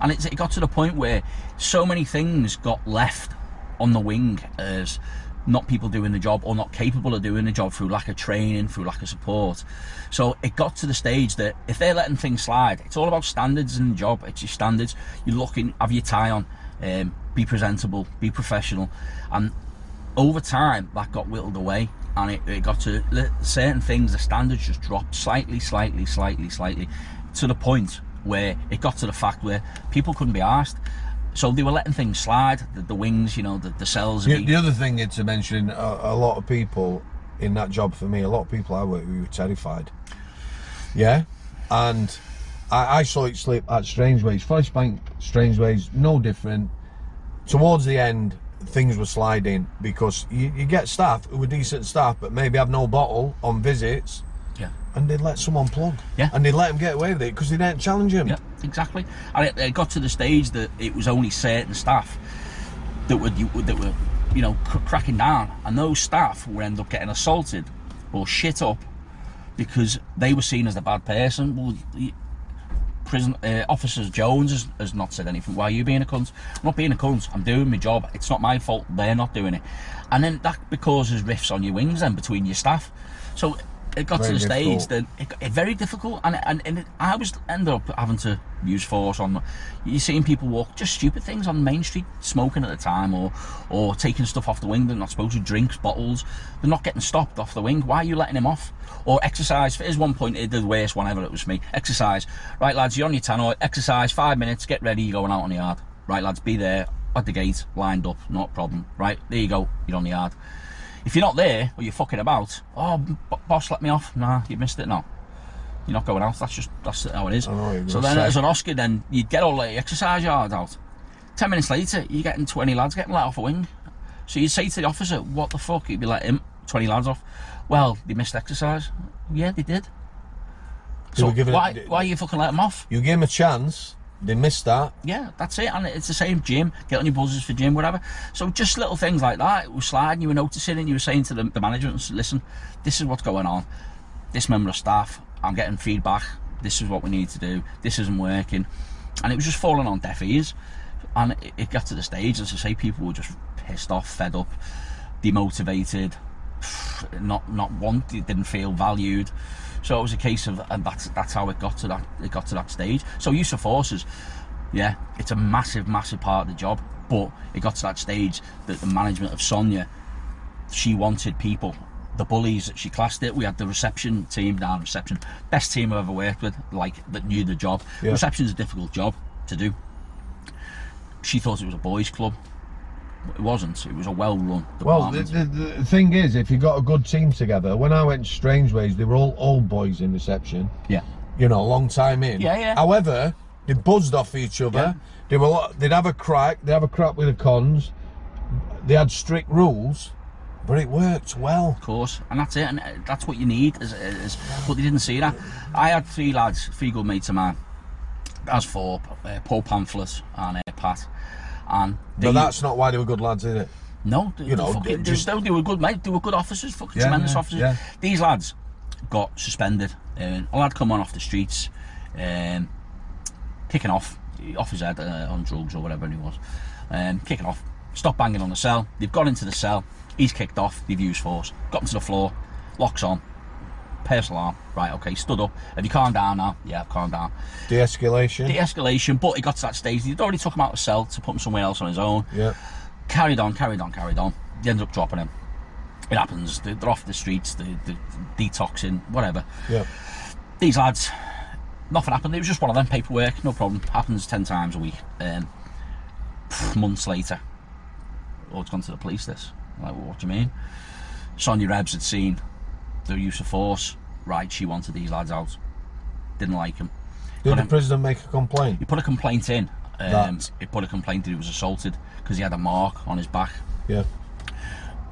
and it's, it got to the point where so many things got left on the wing as not people doing the job or not capable of doing the job through lack of training, through lack of support. So it got to the stage that if they're letting things slide, it's all about standards the job. It's your standards. You're looking, have your tie on, um, be presentable, be professional, and over time that got whittled away and it, it got to certain things the standards just dropped slightly slightly slightly slightly to the point where it got to the fact where people couldn't be asked so they were letting things slide the, the wings you know the, the cells The, the other thing to mention, a, a lot of people in that job for me, a lot of people I work with were terrified. Yeah, and I, I saw it slip at Strangeways. Forest Bank, Strangeways, no different. Towards the end, things were sliding because you, you get staff who were decent staff, but maybe have no bottle on visits, and they'd let someone plug. Yeah. and they'd let them get away with it because they didn't challenge him. Yeah, exactly. And it, it got to the stage that it was only certain staff that were that were, you know, cr- cracking down, and those staff would end up getting assaulted or shit up because they were seen as the bad person. Well, prison uh, officers Jones has, has not said anything. Why are you being a cunt? I'm not being a cunt. I'm doing my job. It's not my fault. They're not doing it, and then that causes rifts on your wings then between your staff. So it got Very to the stage that it, got- it very difficult, and and, and it, I was ended up having to use force on. You're seeing people walk just stupid things on Main Street, smoking at the time, or or taking stuff off the wing they're not supposed to, drinks, bottles. They're not getting stopped off the wing. Why are you letting him off? Or exercise. Here's one point, eh, the worst one ever. It was for me. Exercise. Right, lads, you're on your tannoy. Exercise. Five minutes. Get ready. You're going out on the yard. Right, lads, be there at the gate, lined up. Not a problem. Right, there you go. You're on the yard. If you're not there or you're fucking about, oh, b- boss, let me off. Nah, you missed it. No, you're not going out. That's just that's how it is. Oh, know So then, say. as an Oscar, then you'd get all the exercise yards out. Ten minutes later, you're getting 20 lads getting let off a wing. So you'd say to the officer, "What the fuck?" He'd be like, "Him, twenty lads off." Well, they missed exercise. Yeah, they did. So were given- why why you fucking let them off? You gave them a chance. They missed that. Yeah, that's it. And it's the same gym. Get on your buzzers for gym, whatever. So just little things like that. It was sliding. You were noticing, and you were saying to the, the management, "Listen, this is what's going on. This member of staff, I'm getting feedback. This is what we need to do. This isn't working." And it was just falling on deaf ears. And it, it got to the stage, as I say, people were just pissed off, fed up, demotivated, not not wanted, didn't feel valued. So it was a case of, and that's that's how it got to that it got to that stage. So use of forces, yeah, it's a massive, massive part of the job. But it got to that stage that the management of Sonia, she wanted people, the bullies, that she classed it. We had the reception team down, reception, best team I've ever worked with, like that knew the job. Yeah. Reception's a difficult job to do. She thought it was a boys' club. It wasn't. It was a well-run Well, the, the, the thing is, if you got a good team together, when I went to Strangeways, they were all old boys in reception. yeah. You know, a long time in. Yeah, yeah. However, they buzzed off each other. Yeah. They were. They'd have a crack. They'd have a crack with the cons. They had strict rules, but it worked well. of course, and that's it, and uh, that's what you need. Is, is, but they didn't see that. I had three lads, three good mates of mine. As for uh, Paul Pamphlet and uh, Pat, and they, But that's not why they were good lads, is it? no, they, you know, they, fucking, just- they, they were good mate. They were good officers, fucking Yeah, tremendous yeah, officers. yeah. These lads got suspended. Um, a lad come on off the streets, um, kicking off, off his head uh, on drugs or whatever he was, um, kicking off. Stop banging on the cell. They've got into the cell. He's kicked off. They've used force. Got him to the floor. Locks on. Personal arm. Right. Okay. Stood up. Have you calmed down now? Yeah, I've calmed down. De-escalation. De-escalation. But it got to that stage. He'd already took him out of cell to put him somewhere else on his own yeah. carried on, carried on, carried on. He ended up dropping him. It happens. They- They're off the streets, they- they're detoxing, whatever. Yeah. These lads, nothing happened. It was just one of them paperwork, no problem. Happens ten times a week. Um, months later, oh, it's gone to the police. This, I'm like, well, what do you mean? Sonia Rebs had seen the use of force. Right, she wanted these lads out. Didn't like him. Did the him- prisoner make a complaint? He put a complaint in. Um, That- he put a complaint that he was assaulted because he had a mark on his back Yeah.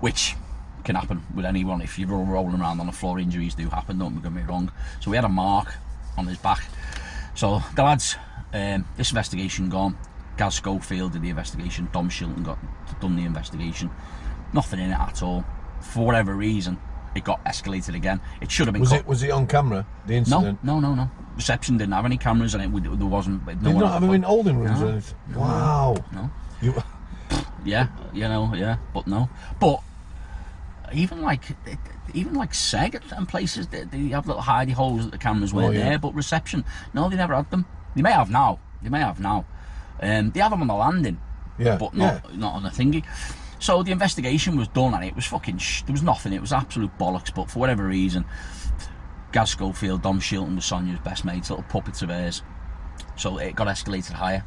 which can happen with anyone if you're rolling around on the floor. Injuries do happen. Don't get me wrong. So we had a mark on his back. So the lads, um, this investigation gone. Gaz Schofield did the investigation. Dom Shilton got done the investigation. Nothing in it at all. For whatever reason, it got escalated again. It should have been. Was cut- it was it on camera? The incident. no, no, no. Reception didn't have any cameras and it. There wasn't. No Did one not have a him in holding rooms No. or anything. Wow. No. You, Yeah, you know, yeah, but no. But even like even like Seg and places they, they have little hidey holes that the cameras weren't Oh, yeah. there. But reception, no, they never had them. They may have now. They may have now. Um, they have them on the landing, yeah. but not not on the thingy. So the investigation was done and it was fucking. Sh- there was nothing. It was absolute bollocks. But for whatever reason, Gaz Schofield, Dom Shilton was Sonia's best mates, little puppets of hers. So it got escalated higher.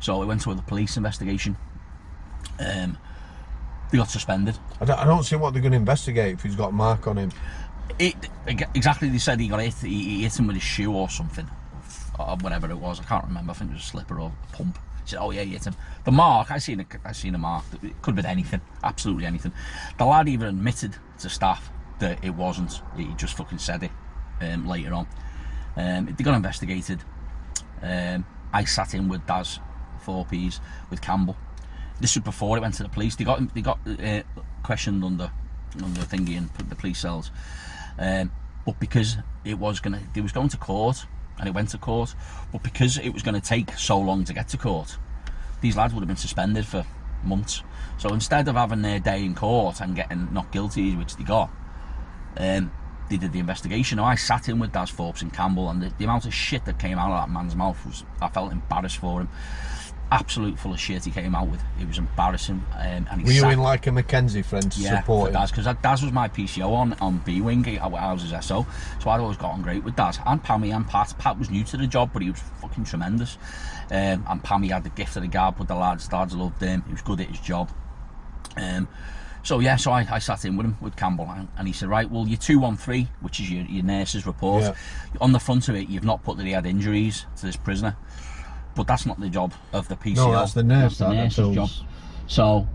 So it went to the police investigation. Um, they got suspended. I don't, I don't see what they're going to investigate if he's got a mark on him. It, exactly, they said he got hit. He, he hit him with his shoe or something, or whatever it was. I can't remember. I think it was a slipper or a pump. He said, "Oh yeah, he hit him." The mark, I seen a, I seen a mark. It could have been anything, absolutely anything. The lad even admitted to staff that it wasn't. He just fucking said it um, later on. Um, they got investigated. Um, I sat in with Daz, Forbes, with Campbell. This was before it went to the police. They got they got uh, questioned under under thingy and the police cells. Um, but because it was gonna, it was going to court, and it went to court. But because it was going to take so long to get to court, these lads would have been suspended for months. So instead of having their day in court and getting not guilty, which they got, um, they did the investigation. Now, I sat in with Daz Forbes and Campbell, and the, the amount of shit that came out of that man's mouth was, I felt embarrassed for him. Absolute full of shit he came out with. It was embarrassing. Um, and Were you in like a McKenzie friend to yeah, support? Daz, because Daz was my PCO on, on B Wing, I, I was his SO, so I'd always got on great with Daz. And Pammy and Pat. Pat was new to the job, but he was fucking tremendous. Um, and Pammy had the gift of the gab with the lads, lads loved him, he was good at his job. Um, so yeah, so I, I sat in with him, with Campbell, and, and he said, right, well, your 213, which is your, your nurse's report, Yeah. on the front of it, you've not put that he had injuries to this prisoner. But that's not the job of the PCO. No, that's the nurse That's the nurse's job. So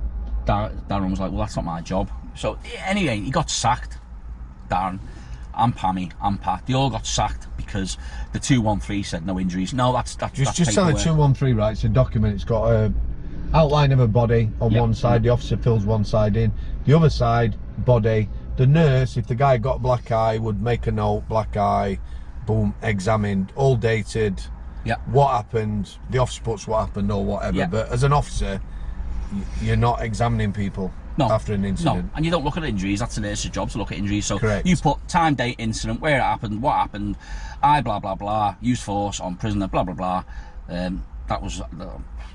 Dar- Darren was like, well, that's not my job. So anyway, he got sacked. Darren, and Pammy, and Pat, they all got sacked because the two one three said no injuries. No, that's that's Just that's just tell the two one three right. It's a document. It's got a outline of a body on Yeah. one side. The officer fills one side in. The other side body. The nurse, if the guy got black eye, would make a note. Black eye, boom, examined, all dated. Yeah. What happened? The officer puts what happened or whatever. Yeah. But as an officer, you're not examining people No, after an No, incident. and you don't look at injuries. That's a nurse's job to look at injuries. So Correct. you put time, date, incident, where it happened, what happened, I blah blah blah, use force on prisoner, blah blah blah. Um, that was uh,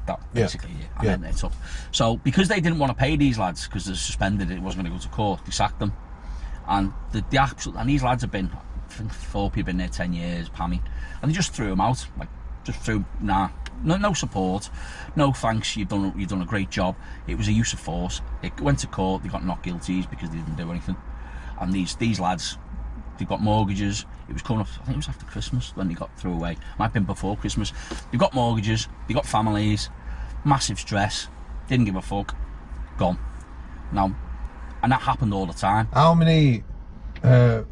that Yeah. basically it. And Yeah. then it's up. So because they didn't want to pay these lads because they're suspended, it wasn't going to go to court. They sacked them, and the, the absolute and these lads have been, I think Thorpe have been there ten years, Pammy, and they just threw them out like just threw nah. No, no support, no thanks. You've done you've done a great job. It was a use of force. It went to court. They got not guilty because they didn't do anything. And these these lads, they've got mortgages. It was coming up. I think it was after Christmas when they got thrown away. Might have been before Christmas. They've got mortgages. They've got families. Massive stress. Didn't give a fuck. Gone. Now, and that happened all the time. How many? Uh,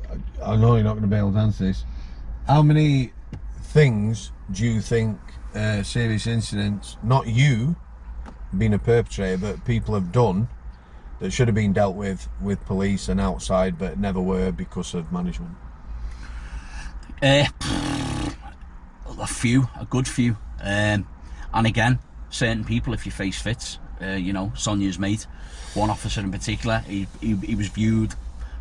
I know you're not going to be able to answer this. How many things do you think uh, serious incidents, not you being a perpetrator, but people have done that should have been dealt with with police and outside, but never were because of management? Uh, a few, a good few. Um, and again, certain people, if your face fits, uh, you know, Sonia's mate, one officer in particular, he, he, he was viewed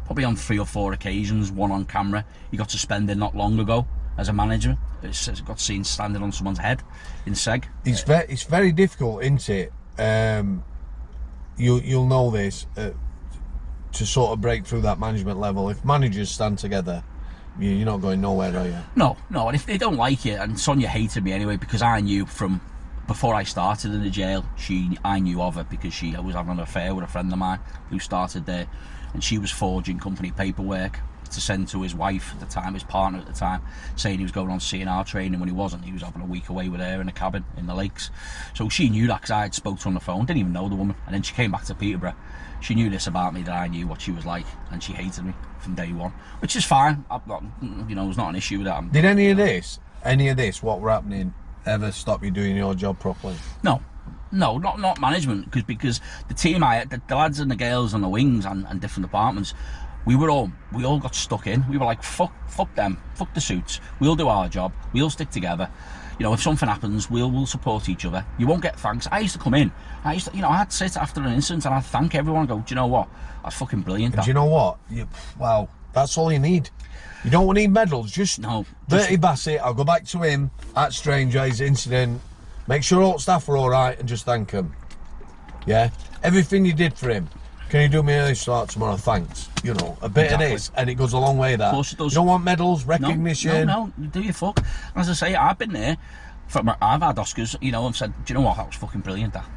probably on three or four occasions, one on camera. He got suspended not long ago as a manager. It's, it's got seen standing on someone's head in Seg. It's very, it's very difficult, isn't it? Um, you, you'll know this uh, to sort of break through that management level. If managers stand together, you, you're not going nowhere, are you? No, no, and if they don't like it, and Sonia hated me anyway because I knew from before I started in the jail, she I knew of her because she was having an affair with a friend of mine who started there, and she was forging company paperwork to send to his wife at the time, his partner at the time, saying he was going on C&R training when he wasn't. He was having a week away with her in a cabin in the lakes. So she knew that because I had spoke to her on the phone, didn't even know the woman, and then she came back to Peterborough. She knew this about me that I knew what she was like, and she hated me from day one, which is fine. Not, you know, it was not an issue with that. I'm- Did any of this, any of this, what were happening, ever stop you doing your job properly? No, no, not not management because because the team I the, the lads and the girls on the wings and, and different departments, we were all we all got stuck in. We were like fuck fuck them, fuck the suits. We'll do our job. We'll stick together. You know, if something happens, we'll we'll support each other. You won't get thanks. I used to come in. I used to, you know, I'd sit after an incident and I'd thank everyone. and Go, do you know what? That's fucking brilliant. That." do you know what? You, wow, that's all you need. You don't need medals. Just No, just- Bertie Bassett. I'll go back to him at Stranger his incident. Make sure all staff are all right and just thank him. Yeah, everything you did for him. Can you do me a start tomorrow? Thanks. You know, a bit Exactly. of this, and it goes a long way. That. Of course it does. You don't want medals, recognition. No, no, you do your fuck. As I say, I've been there. From I've had Oscars, you know, and said, do you know what? That was fucking brilliant. That,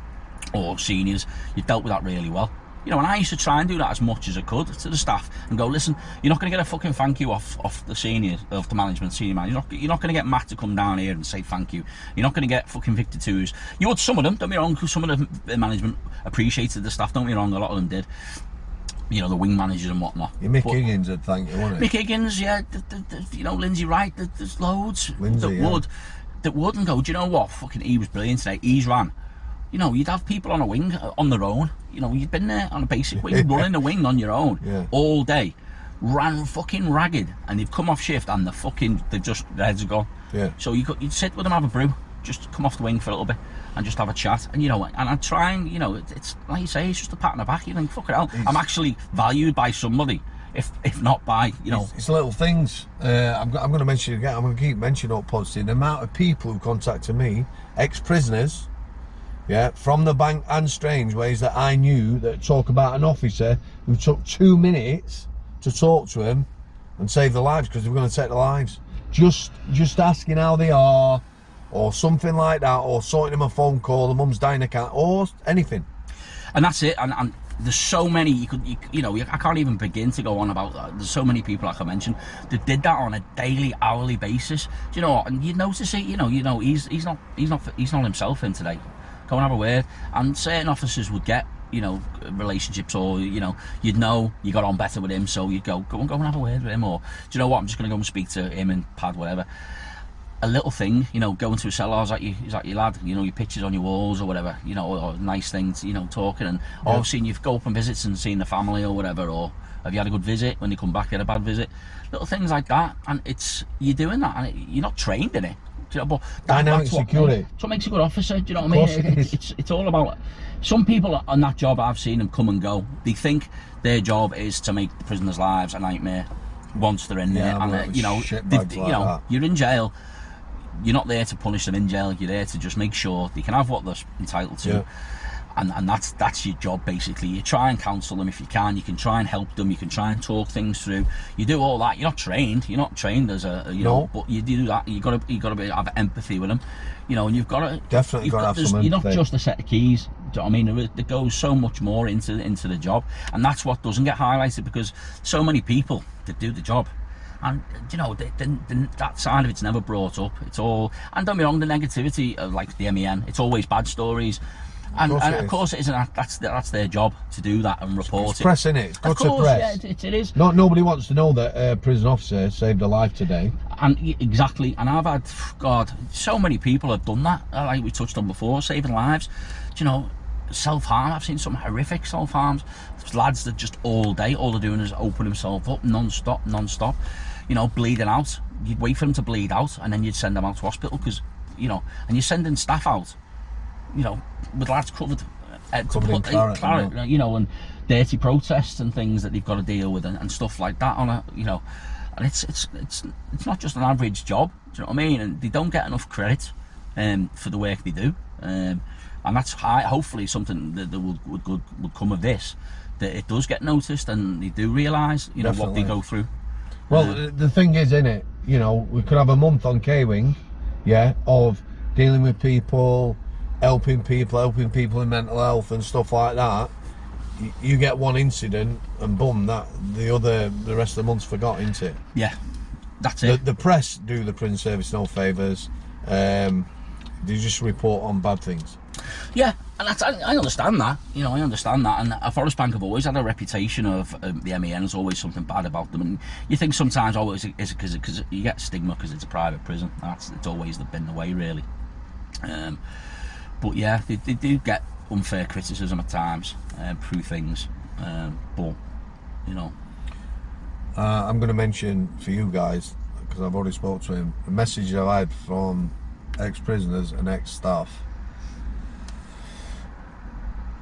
or seniors, you dealt with that really well. You know, and I used to try and do that as much as I could to the staff and go, listen, you're not going to get a fucking thank you off off the seniors, of the management, senior man. You're not, you're not going to get Matt to come down here and say thank you. You're not going to get fucking Victor Twos. You would some of them, don't be wrong, some of the the management appreciated the staff, don't be wrong, a lot of them did. You know, the wing managers and whatnot. Your Mick But- Higgins would thank you, wouldn't he? Mick Higgins, yeah, th- th- th- you know, Lindsay Wright, th- there's loads Lindsay, that yeah. would, that would and go, do you know what, fucking he was brilliant today, he's ran. You know, you'd have people on a wing uh, on their own, you know, you'd been there on a basic wing, running the wing on your own Yeah. all day, ran fucking ragged, and they've come off shift and the fucking, they've just, their heads are gone. Yeah. So you could, you'd sit with them, have a brew, just come off the wing for a little bit and just have a chat. And you know, and I try and, you know, it, it's like you say, it's just a pat on the back. You think, fuck it hell, I'm actually valued by somebody, if if not by, you know, It's, it's little things. Uh, I'm, I'm going to mention it again. I'm going to keep mentioning up positive. The amount of people who contacted me, ex-prisoners, yeah, from the bank and Strangeways that I knew that talk about an officer who took two minutes to talk to him and save their lives because they were going to take their lives. Just, just asking how they are, or something like that, or sorting them a phone call. The mum's dying, cat, or anything. and that's it. And, and there's so many you could, you, you know, I can't even begin to go on about that. There's so many people I can mention that did that on a daily, hourly basis. Do you know what? And you notice it. You know, you know, he's he's not he's not he's not himself in today. Go and have a word. And certain officers would get you know, relationships, or you know, you'd know you got on better with him, so you'd go, go and go and have a word with him, or do you know what? I'm just going to go and speak to him and Pad, whatever. A little thing, you know, going to a cellar, oh, is that you, is that your lad? You know, your pictures on your walls or whatever, you know, or, nice things, you know, talking and oh, Yeah. or seeing you go up and visits and seeing the family or whatever, or have you had a good visit when you come back? You had a bad visit, little things like that, and it's you're doing that, and it, you're not trained in it. Do you know, but that- Dynamic that's what security. that's what makes a good officer. Do you know what I mean? it It's, it's all about. Some people on that job, I've seen them come and go. They think their job is to make the prisoners' lives a nightmare once they're in Yeah, there, and uh, you know, they've- like you know, that. you're in jail. You're not there to punish them in jail. You're there to just make sure they can have what they're entitled to. Yeah. And, and that's that's your job basically. You try and counsel them if you can. You can try and help them. You can try and talk things through. You do all that. You're not trained. You're not trained as a you No. know, but you do that. You got to you got to be have empathy with them. You know, and you've got to Definitely you've there's- some You're not just a set of keys. Do you know what I mean? There, goes so much more into into the job, and that's what doesn't get highlighted because so many people that do the job. And you know the, the, the, that side of it's never brought up. It's all and don't be wrong, the negativity of like the MEN. It's always bad stories, and course and of course it isn't. that- That's that's their job to do that and report It's it. press, innit? It's good of to course, press. yeah, it, it, it is. No, nobody wants to know that a prison officer saved a life today. And exactly, and I've had God, so many people have done that. uh, Like we touched on before, saving lives. Do you know, self harm. I've seen some horrific self harms. Lads that just all day, all they're doing is open himself up non-stop, non-stop. You know, bleeding out. You'd wait for him to bleed out, and then you'd send them out to hospital because, you know, and you're sending staff out. You know, with lads covered. Uh, to put- claret, claret, you know, and dirty protests and things that they've got to deal with and, and stuff like that on a, you know, and it's it's it's it's not just an average job. Do you know what I mean? And they don't get enough credit um, for the work they do, um, and that's high, hopefully something that, that would would would would come of this. That it does get noticed and they do realise, you know, what they go through. Well, the- the thing is, in it, you know, we could have a month on K Wing, yeah, of dealing with people, helping people, helping people in mental health and stuff like that. You get one incident, and boom, that the other, the rest of the month's forgot, isn't it? Yeah, that's it. the press do the prison service no favours. Um, they just report on bad things. Yeah, and that's, I, I understand that. You know, I understand that. And Forest Bank have always had a reputation of um, the MEN. There's always something bad about them, and you think sometimes, oh, is it because because you get stigma because it's a private prison. That's it's always been the way, really. Um, but yeah, they, they do get unfair criticism at times um, through things. Um, but you know, Uh, I'm going to mention for you guys because I've already spoke to him. A message I've had from ex-prisoners and ex-staff.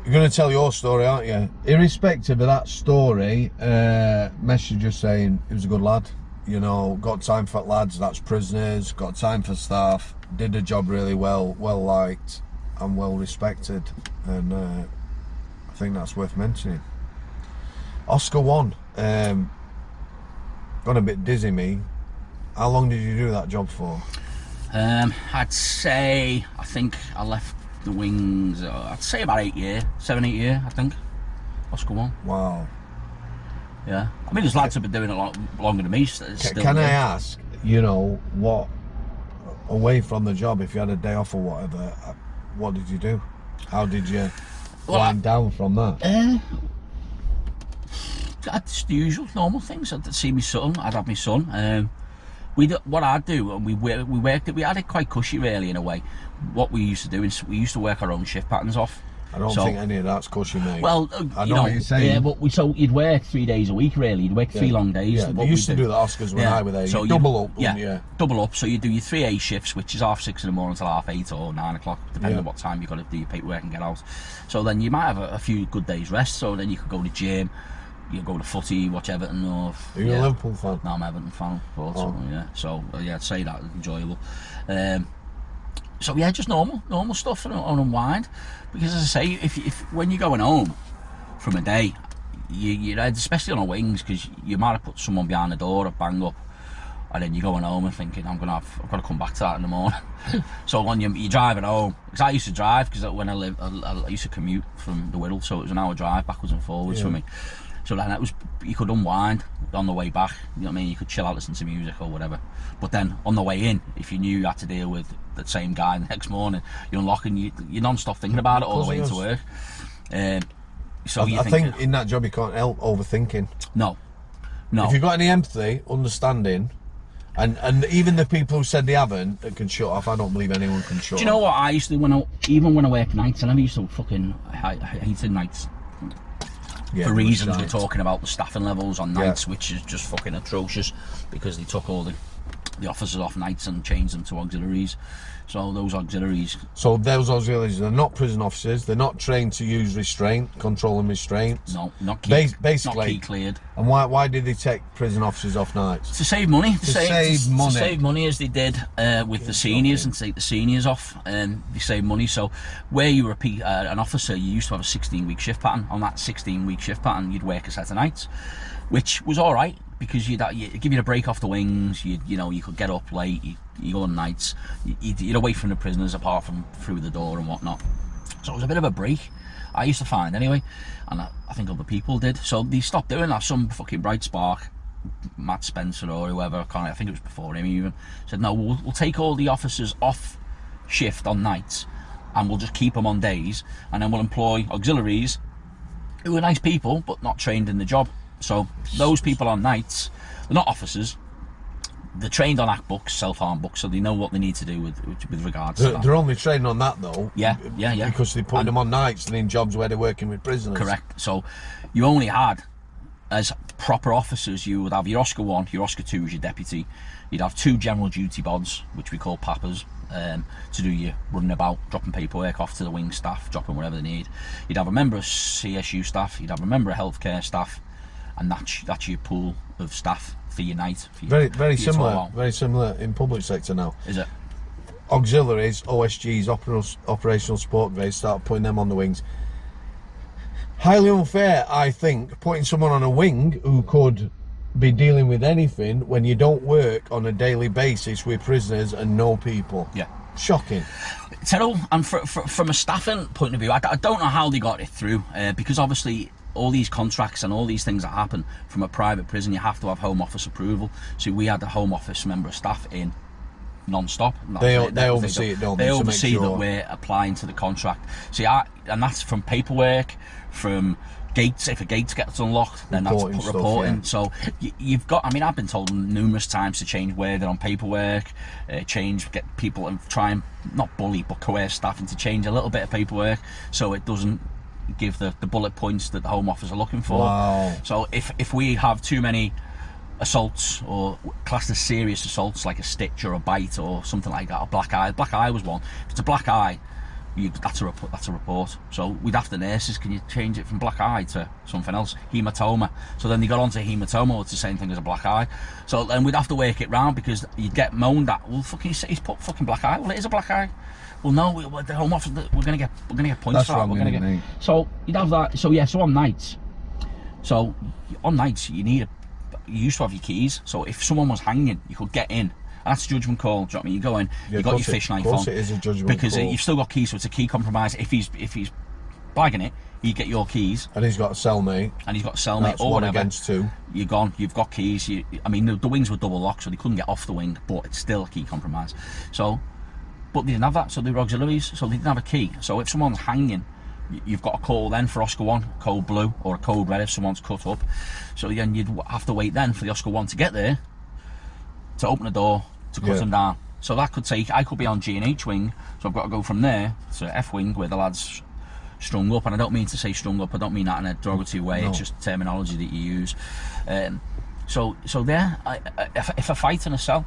You're going to tell your story, aren't you? Irrespective of that story, uh, message just saying he was a good lad. You know, got time for lads. That's prisoners. Got time for staff. Did the job really well. Well liked and well respected. And uh, I think that's worth mentioning. Oscar one. Um, got a bit dizzy me. How long did you do that job for? um, I'd say I think I left the wings. Uh, I'd say about eight year, seven eight year. I think. Oscar one. Wow. Yeah, I mean, there's lads have been doing it a lot longer than me. Still Can I ask, you know, what away from the job, if you had a day off or whatever, what did you do? How did you Well, wind down from that? Uh, just the usual normal things. I'd see my son. I'd have my son. Um, we what I'd do, and we we worked it. We had it quite cushy, really, in a way. What we used to do is we used to work our own shift patterns off. I don't so- think any of that's cushy, mate. Well, uh, I you know what you're saying. Yeah, but we so you'd work three days a week, really. You'd work three Yeah. long days. yeah, what they we used to do the Oscars when I was there. So you double up, yeah, yeah. double up. So you do your three A shifts, which is half six in the morning till half eight or nine o'clock, depending Yeah. on what time you've got to do your paperwork and get out. So then you might have a, a few good days rest. So then you could go to gym, you go to footy, watch Everton or Are you yeah. a Liverpool fan? No, I'm Everton fan. But, Oh. yeah, so uh, yeah, I'd say that enjoyable. Um, so yeah, just normal, normal stuff and on unwind. Because as I say, if, if when you're going home from a day, you, you're especially on a wings because you might have put someone behind the door or bang up, and then you're going home and thinking, I'm gonna have, I've got to come back to that in the morning. so when you, you're driving home, because I used to drive because when I lived, I, I used to commute from the Wirral, so it was an hour drive backwards and forwards for me. So then it was you could unwind on the way back. You know what I mean? You could chill out, listen to music or whatever. But then on the way in, if you knew you had to deal with the same guy the next morning, you're unlocking you you're non-stop thinking about it all the way into work. Um, So I, you I think, in that job you can't help overthinking. no, no. If you've got any empathy, understanding, and and even the people who said they haven't that can shut off, I don't believe anyone can shut off. Do you know what I used to when I even when I worked nights, and I used to fucking I, I hated nights Yeah, for reasons we're talking about the staffing levels on Yeah. nights, which is just fucking atrocious because they took all the the officers off nights and changed them to auxiliaries. So those auxiliaries, So those auxiliaries, they're not prison officers. They're not trained to use restraint, control and restraints. no, not key, Bas- not basically- key cleared. And why why did they take prison officers off nights? to save money. To, To save, save to, money. To save money as they did uh, with the seniors and take the seniors off, and they save money. So where you were a P, uh, an officer, you used to have a 16 week shift pattern. On that 16 week shift pattern, you'd work a set of nights, which was all right because you'd, uh, you'd give you a break off the wings. You you know you could get up late. You, you go on nights. You, you'd, you'd away from the prisoners apart from through the door and whatnot. So it was a bit of a break. I used to find anyway, and I, I think other people did. So they stopped doing that. Some fucking bright spark, Matt Spencer or whoever, I can't. I think it was before him even said, "No, we'll, we'll take all the officers off shift on nights, and we'll just keep them on days, and then we'll employ auxiliaries who are nice people but not trained in the job. So those people on nights, they're not officers." They're trained on ACCT books, self-harm books, so they know what they need to do with with, with regards They're, that. they're only training on that though. Yeah, yeah, yeah. Because they put them on nights and in jobs where they're working with prisoners. Correct. So you only had as proper officers, you would have your Oscar one, your Oscar two as your deputy. You'd have two general duty bods, which we call pappers, um, to do your running about, dropping paperwork off to the wing staff, dropping whatever they need. You'd have a member of CSU staff. You'd have a member of healthcare staff, and that's that's your pool of staff for your night. For your, Very very for similar. Very similar in public sector now. Is it? auxiliaries, OSGs, oper- operational support grades, start putting them on the wings. Highly unfair, I think, putting someone on a wing who could be dealing with anything when you don't work on a daily basis with prisoners and no people. Yeah. Shocking. terrible. And fr fr from a staffing point of view, I don't know how they got it through uh, because obviously all these contracts and all these things that happen from a private prison, you have to have Home Office approval. So we had a Home Office member of staff in non-stop. They- it. they oversee it, don't They they, oversee that we're applying to the contract. See, I, and that's from paperwork, from gates. If a gate gets unlocked, then Reporting that's stuff, reporting. yeah. So y- you've got. I mean, I've been told numerous times to change wording on paperwork, uh, change, get people and try and not bully but coerce staff into change a little bit of paperwork so it doesn't give the, the bullet points that the Home Office are looking for. Wow. So if if we have too many assaults or classed as serious assaults like a stitch or a bite or something like that, a black eye. Black eye was one. If it's a black eye, you, that's a report. That's a report. So we'd have the nurses. Can you change it from black eye to something else? Hematoma. So then they got onto hematoma. It's the same thing as a black eye. So then we'd have to work it round because you'd get moaned at. Well, fucking, he's put fucking black eye. Well, it is a black eye. Well, no, we, the home office. We're gonna get. We're gonna get points That's for that. We're gonna get. So you'd have that. So yeah. So on nights. So on nights you need. You used to have your keys. So if someone was hanging, you could get in. And that's a judgment call. Do you know what I mean? You go in. Yeah, you got your fish knife of course on. it is a judgment because call. you've still got keys, so it's a key compromise. If he's if he's bagging it, you get your keys, And he's got a cellmate. and he's got a cellmate That's or one whatever. against two. You're gone. You've got keys. You, I mean, the, the wings were double locked, so they couldn't get off the wing, but it's still a key compromise. So, but they didn't have that, so they were auxiliaries, so they didn't have a key. So if someone's hanging, you've got a call then for Oscar One, code blue, or a code red if someone's cut up. So then you'd have to wait then for the Oscar One to get there to open the door to cut Yeah. them down. So that could take. I could be on G and H wing, so I've got to go from there to F wing where the lads strung up, and I don't mean to say strung up. I don't mean that in a derogatory way. No. It's just terminology that you use. Um, so, so there, I, I, if, if a fight in a cell,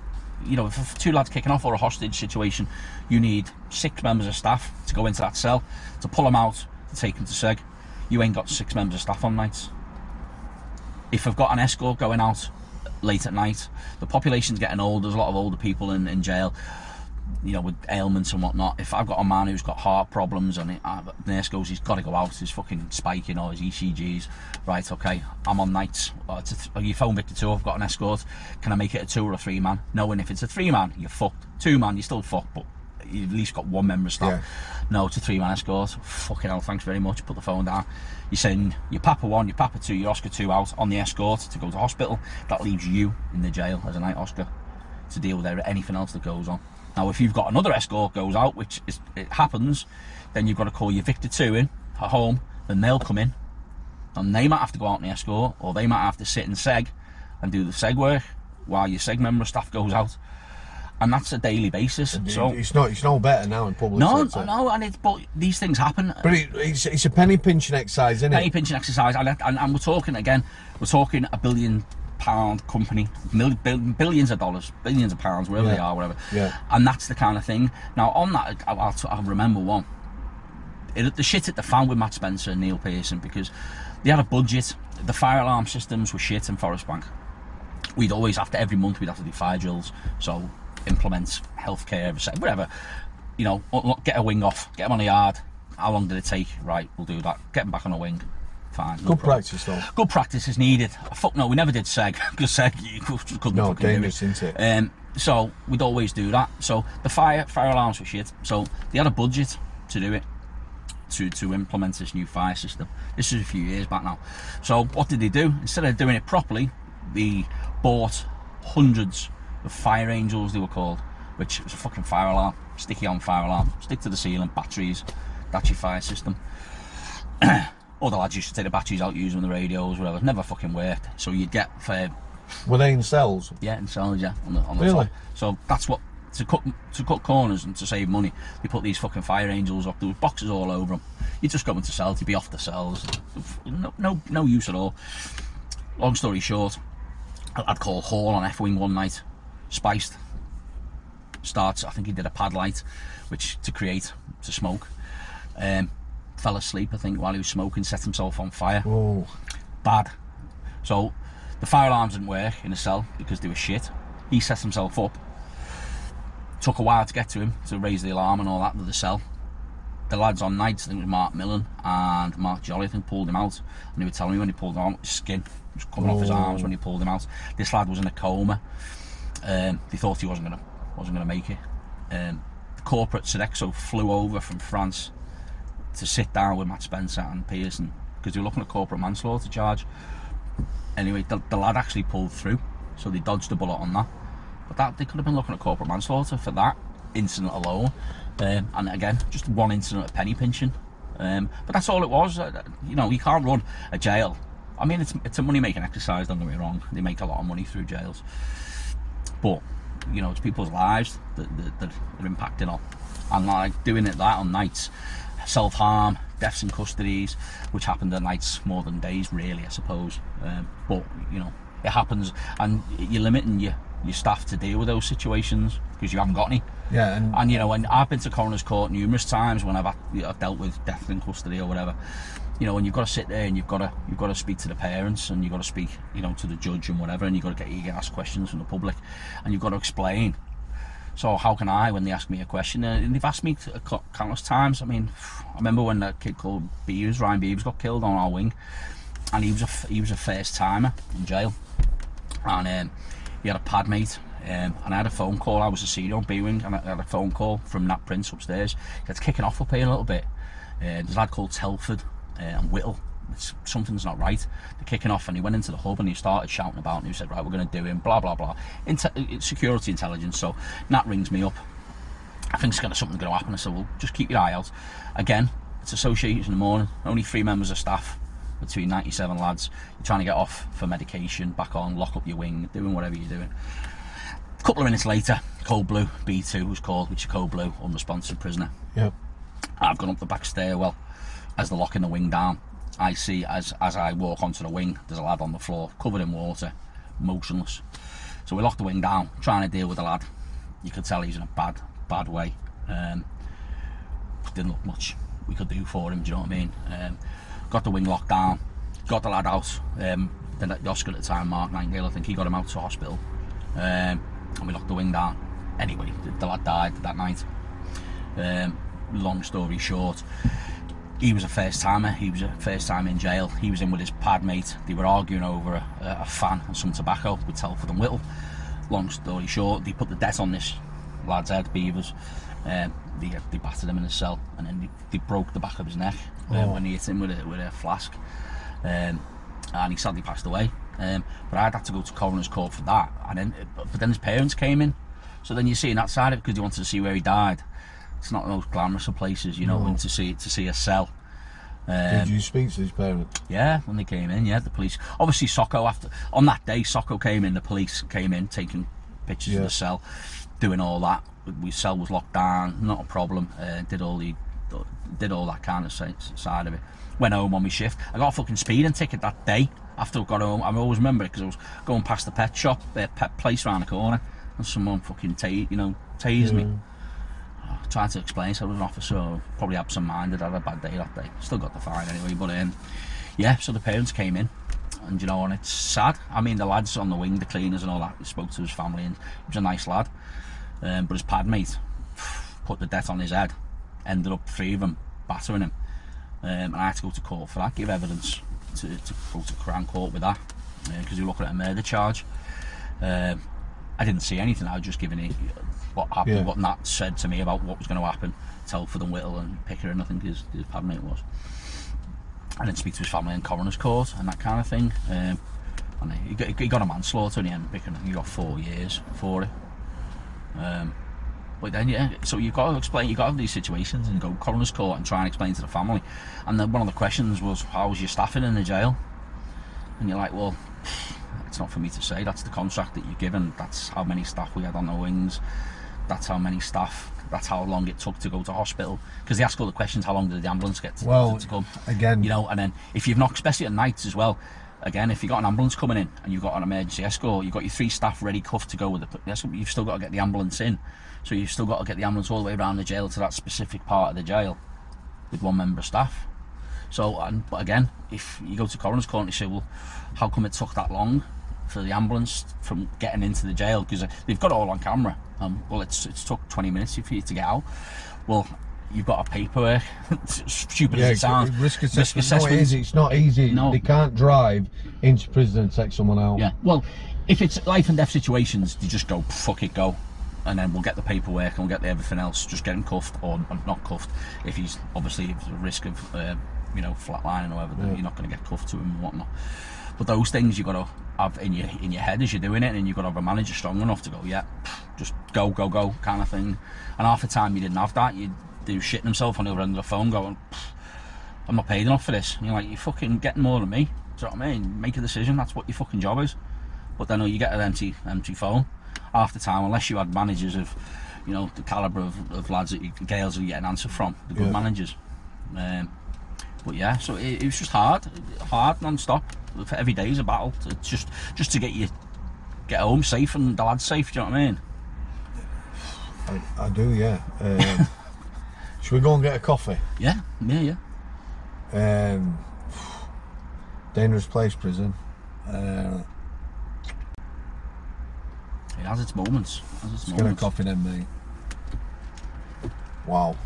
you know, if, two lads kicking off or a hostage situation, you need six members of staff to go into that cell to pull them out to take them to seg. You ain't got six members of staff on nights. If I've got an escort going out late at night, the population's getting old. There's a lot of older people in, in jail you know, with ailments and whatnot. If I've got a man who's got heart problems and it, uh, the nurse goes, he's got to go out, he's fucking spiking or his ECGs. Right, okay, I'm on nights. Uh, it's a th- you phone Victor 2, I've got an escort. Can I make it a two or a three man? Knowing if it's a three man, you're fucked. Two man, you're still fucked, but you've at least got one member of staff. No, it's a three man escort. Fucking hell, thanks very much. Put the phone down. You send your Papa 1, your Papa 2, your Oscar 2 out on the escort to go to hospital. That leaves you in the jail as a night Oscar to deal with anything else that goes on. Now, if you've got another escort goes out, which is, it happens, then you've got to call your Victor 2 in at home, then they'll come in and they might have to go out on the escort, or they might have to sit in seg and do the seg work while your seg member of staff goes out, and that's a daily basis. So it's not it's no better now in public no, sector. no, and it's but these things happen. But it, it's, it's a penny pinching exercise, isn't penny it? Penny pinching exercise, and, and, and we're talking again, we're talking a billion pound company, mil, bil, billions of dollars, billions of pounds, wherever Yeah. they are, whatever. Yeah. And that's the kind of thing. Now, on that, I- I'll, I'll remember one. It, the shit at the fan with Matt Spencer and Neil Pearson because they had a budget. The fire alarm systems were shit in Forest Bank. We'd always, after every month, we'd have to do fire drills. So, implement healthcare, whatever. You know, get a wing off, get them on the yard. How long did it take? Right, we'll do that. Get them back on a wing. Fine. Good problem. practice though. Good practice is needed. Fuck no, we never did seg because seg you couldn't No, fucking dangerous, do it. isn't it? Um, so we'd always do that. So the fire fire alarms were shit. So they had a budget to do it, to to implement this new fire system. This is a few years back now. So what did they do? Instead of doing it properly, they bought hundreds of fire angels. They were called, which was a fucking fire alarm, sticky on fire alarm, stick to the ceiling, batteries. That's your fire system. All the lads used to take the batteries out, use them on the radios, whatever. Never fucking worked. So you'd get for Were they in cells? yeah, in cells, yeah, on the, on the Really? top. So that's what to cut to cut corners and to save money. They put these fucking fire angels up. There was boxes all over them. You just go into cells, you'd be off the cells. No, no, no use at all. Long story short, I'd call Hall on F Wing one night, spiced. Starts. I think he did a pad light, which to create to smoke. Um, fell asleep, I think, while he was smoking, set himself on fire Oh, bad. So the fire alarms didn't work in the cell because they were shit. He set himself up. Took a while to get to him to raise the alarm and all that with the cell. The lads on nights, I think it was Mark Millen and Mark Jolly, I think, pulled him out. And they were telling me when he pulled him out, his skin was coming off his Oh. arms when he pulled him out. This lad was in a coma. Um, they thought he wasn't gonna wasn't gonna make it. Um, corporate Sodexo flew over from France to sit down with Matt Spencer and Pearson because they were looking at corporate manslaughter charge. Anyway, the, the lad actually pulled through, so they dodged a bullet on that. But that they could have been looking at corporate manslaughter for that incident alone. Um, and again, just one incident of penny pinching. Um, but that's all it was. Uh, you know, you can't run a jail. I mean, it's it's a money making exercise. Don't get me wrong. They make a lot of money through jails, but you know, it's people's lives that, that, that are impacting on. And like doing it that on nights, self harm, deaths in custodies, which happened at nights more than days, really, I suppose. Um, but you know, it happens, and you're limiting your your staff to deal with those situations because you haven't got any. yeah, and And you know, when I've been to coroner's court numerous times when I've, had, I've dealt with death in custody or whatever, you know, and you've got to sit there and you've got to you've got to speak to the parents and you've got to speak, you know, to the judge and whatever, and you've got to get you get asked questions from the public, and you've got to explain. So how can I, when they ask me a question, and they've asked me countless times. I mean, I remember when a kid called Beavers, Ryan Beavers, got killed on our wing, and he was a he was a first timer in jail, and um, he had a pad mate. Um, and I had a phone call. I was a senior on B Wing, and I had a phone call from Nat Prince upstairs. He said, kicking off up here a little bit. Uh, there's a lad called Telford uh, and Whittle. Something's not right. They're kicking off, and he went into the hub and he started shouting about. And he said, "Right, we're going to do him." Blah blah blah. Inte- uh, uh, security intelligence. So Nat rings me up. I think it's gonna something's going to happen. I said, "Well, just keep your eye out." Again, it's associated in the morning. Only three members of staff between 97 lads. You're trying to get off for medication, back on, lock up your wing, doing whatever you're doing. A couple of minutes later, Code Blue B2 was called, which is Code Blue, unresponsive prisoner. yeah, I've gone up the back stairwell as they're locking the wing down. I see as as I walk onto the wing, there's a lad on the floor, covered in water, motionless. So we lock the wing down, trying to deal with the lad. You could tell he's in a bad, bad way. Um, didn't look much we could do for him. Do you know what I mean? Um, got the wing locked down, got the lad out. Um, then the Oscar at the time, Mark Nightingale, I think he got him out to hospital, um, and we locked the wing down. Anyway, the, the lad died that night. Um, long story short, he was a first timer. He was a first time in jail. He was in with his pad mate. They were arguing over a, a, fan and some tobacco with Telford and Whittle. Long story short, they put the debt on this lad's head, Beavers. Um, they, they battered him in his cell and then they, they broke the back of his neck uh, Oh. when he hit him with a, with a flask. Um, and he sadly passed away. Um, but I'd had to go to coroner's court for that. And then, but then his parents came in. So then you're seeing that side of it because you wanted to see where he died. It's not the most glamorous of places, you know, No. and to see to see a cell Um, Did you speak to his parents? Yeah, when they came in, yeah, the police. Obviously, SOCO after on that day, SOCO came in. The police came in, taking pictures of the cell, doing all that. We cell was locked down, not a problem. Uh, did all the, did all that kind of side of it. Went home on my shift. I got a fucking speeding ticket that day. After I got home, I always remember it because I was going past the pet shop, the pet place around the corner, and someone fucking ta- you know, tased me. Tried to explain, so I was an officer, probably absent-minded, had a bad day that day. Still got the fine anyway, but um, yeah, so the parents came in, and you know, and it's sad. I mean, the lads on the wing, the cleaners and all that, he spoke to his family, and he was a nice lad. Um, but his pad mate put the debt on his head, ended up three of them battering him, um, and I had to go to court for that, give evidence to, to go to Crown Court with that, because you're looking at a murder charge. Um, I didn't see anything. I was just giving it what happened, Yeah. what Nat said to me about what was going to happen. Telford and Whittle and Pickering, I think his, his pad mate was. And didn't speak to his family in coroner's court and that kind of thing. Um, and he got, he got a manslaughter in the end, Pickering. He got four years for it. Um, but then, yeah, so you've got to explain, you've got to have these situations and go coroner's court and try and explain to the family. And then one of the questions was, how was your staffing in the jail? And you're like, well, it's not for me to say. That's the contract that you're given. That's how many staff we had on the wings. That's how many staff. That's how long it took to go to hospital. Because they ask all the questions. How long did the ambulance get to, Well, to come? again- you know. And then if you've not, especially at nights as well. Again, if you've got an ambulance coming in and you've got an emergency escort, you've got your three staff ready cuffed to go with the escort, you've still got to get the ambulance in. So you've still got to get the ambulance all the way around the jail to that specific part of the jail with one member of staff. So, and, but again, if you go to coroner's court and you say, well, how come it took that long for the ambulance from getting into the jail? Because they've got it all on camera. Um, well, it's it's took 20 minutes for you to get out. Well, you've got a paperwork. Stupid Yeah, as it sounds. risk assessment. No, it is. It's not easy. No. They can't drive into prison and take someone out. Yeah. Well, if it's life and death situations, you just go fuck it, go, and then we'll get the paperwork and we'll get the everything else. Just get him cuffed or not cuffed. If he's obviously if there's a risk of uh, you know flatlining or whatever, then Yeah. you're not going to get cuffed to him and whatnot. But those things you've got to have in your in your head as you're doing it, and you've got to have a manager strong enough to go, yeah, just go, go, go, kind of thing. And half the time you didn't have that, you'd do shitting himself on the other end of the phone, going, I'm not paid enough for this. And you're like, you're fucking getting more than me. Do you know what I mean? Make a decision. That's what your fucking job is. But then you get an empty, empty phone. Half the time, unless you had managers of, you know, the calibre of, of lads that you, Gales are getting an answer from, the good Yeah. managers. Um, but yeah, so it, it was just hard, hard non-stop. For every day is a battle. Just, just to get you, get home safe and the lads safe. Do you know what I mean? I, I do. Yeah. Um, should we go and get a coffee? Yeah, yeah, yeah. Um, dangerous place, prison. Uh, It has its moments. It has its let's get a coffee then, mate. Wow.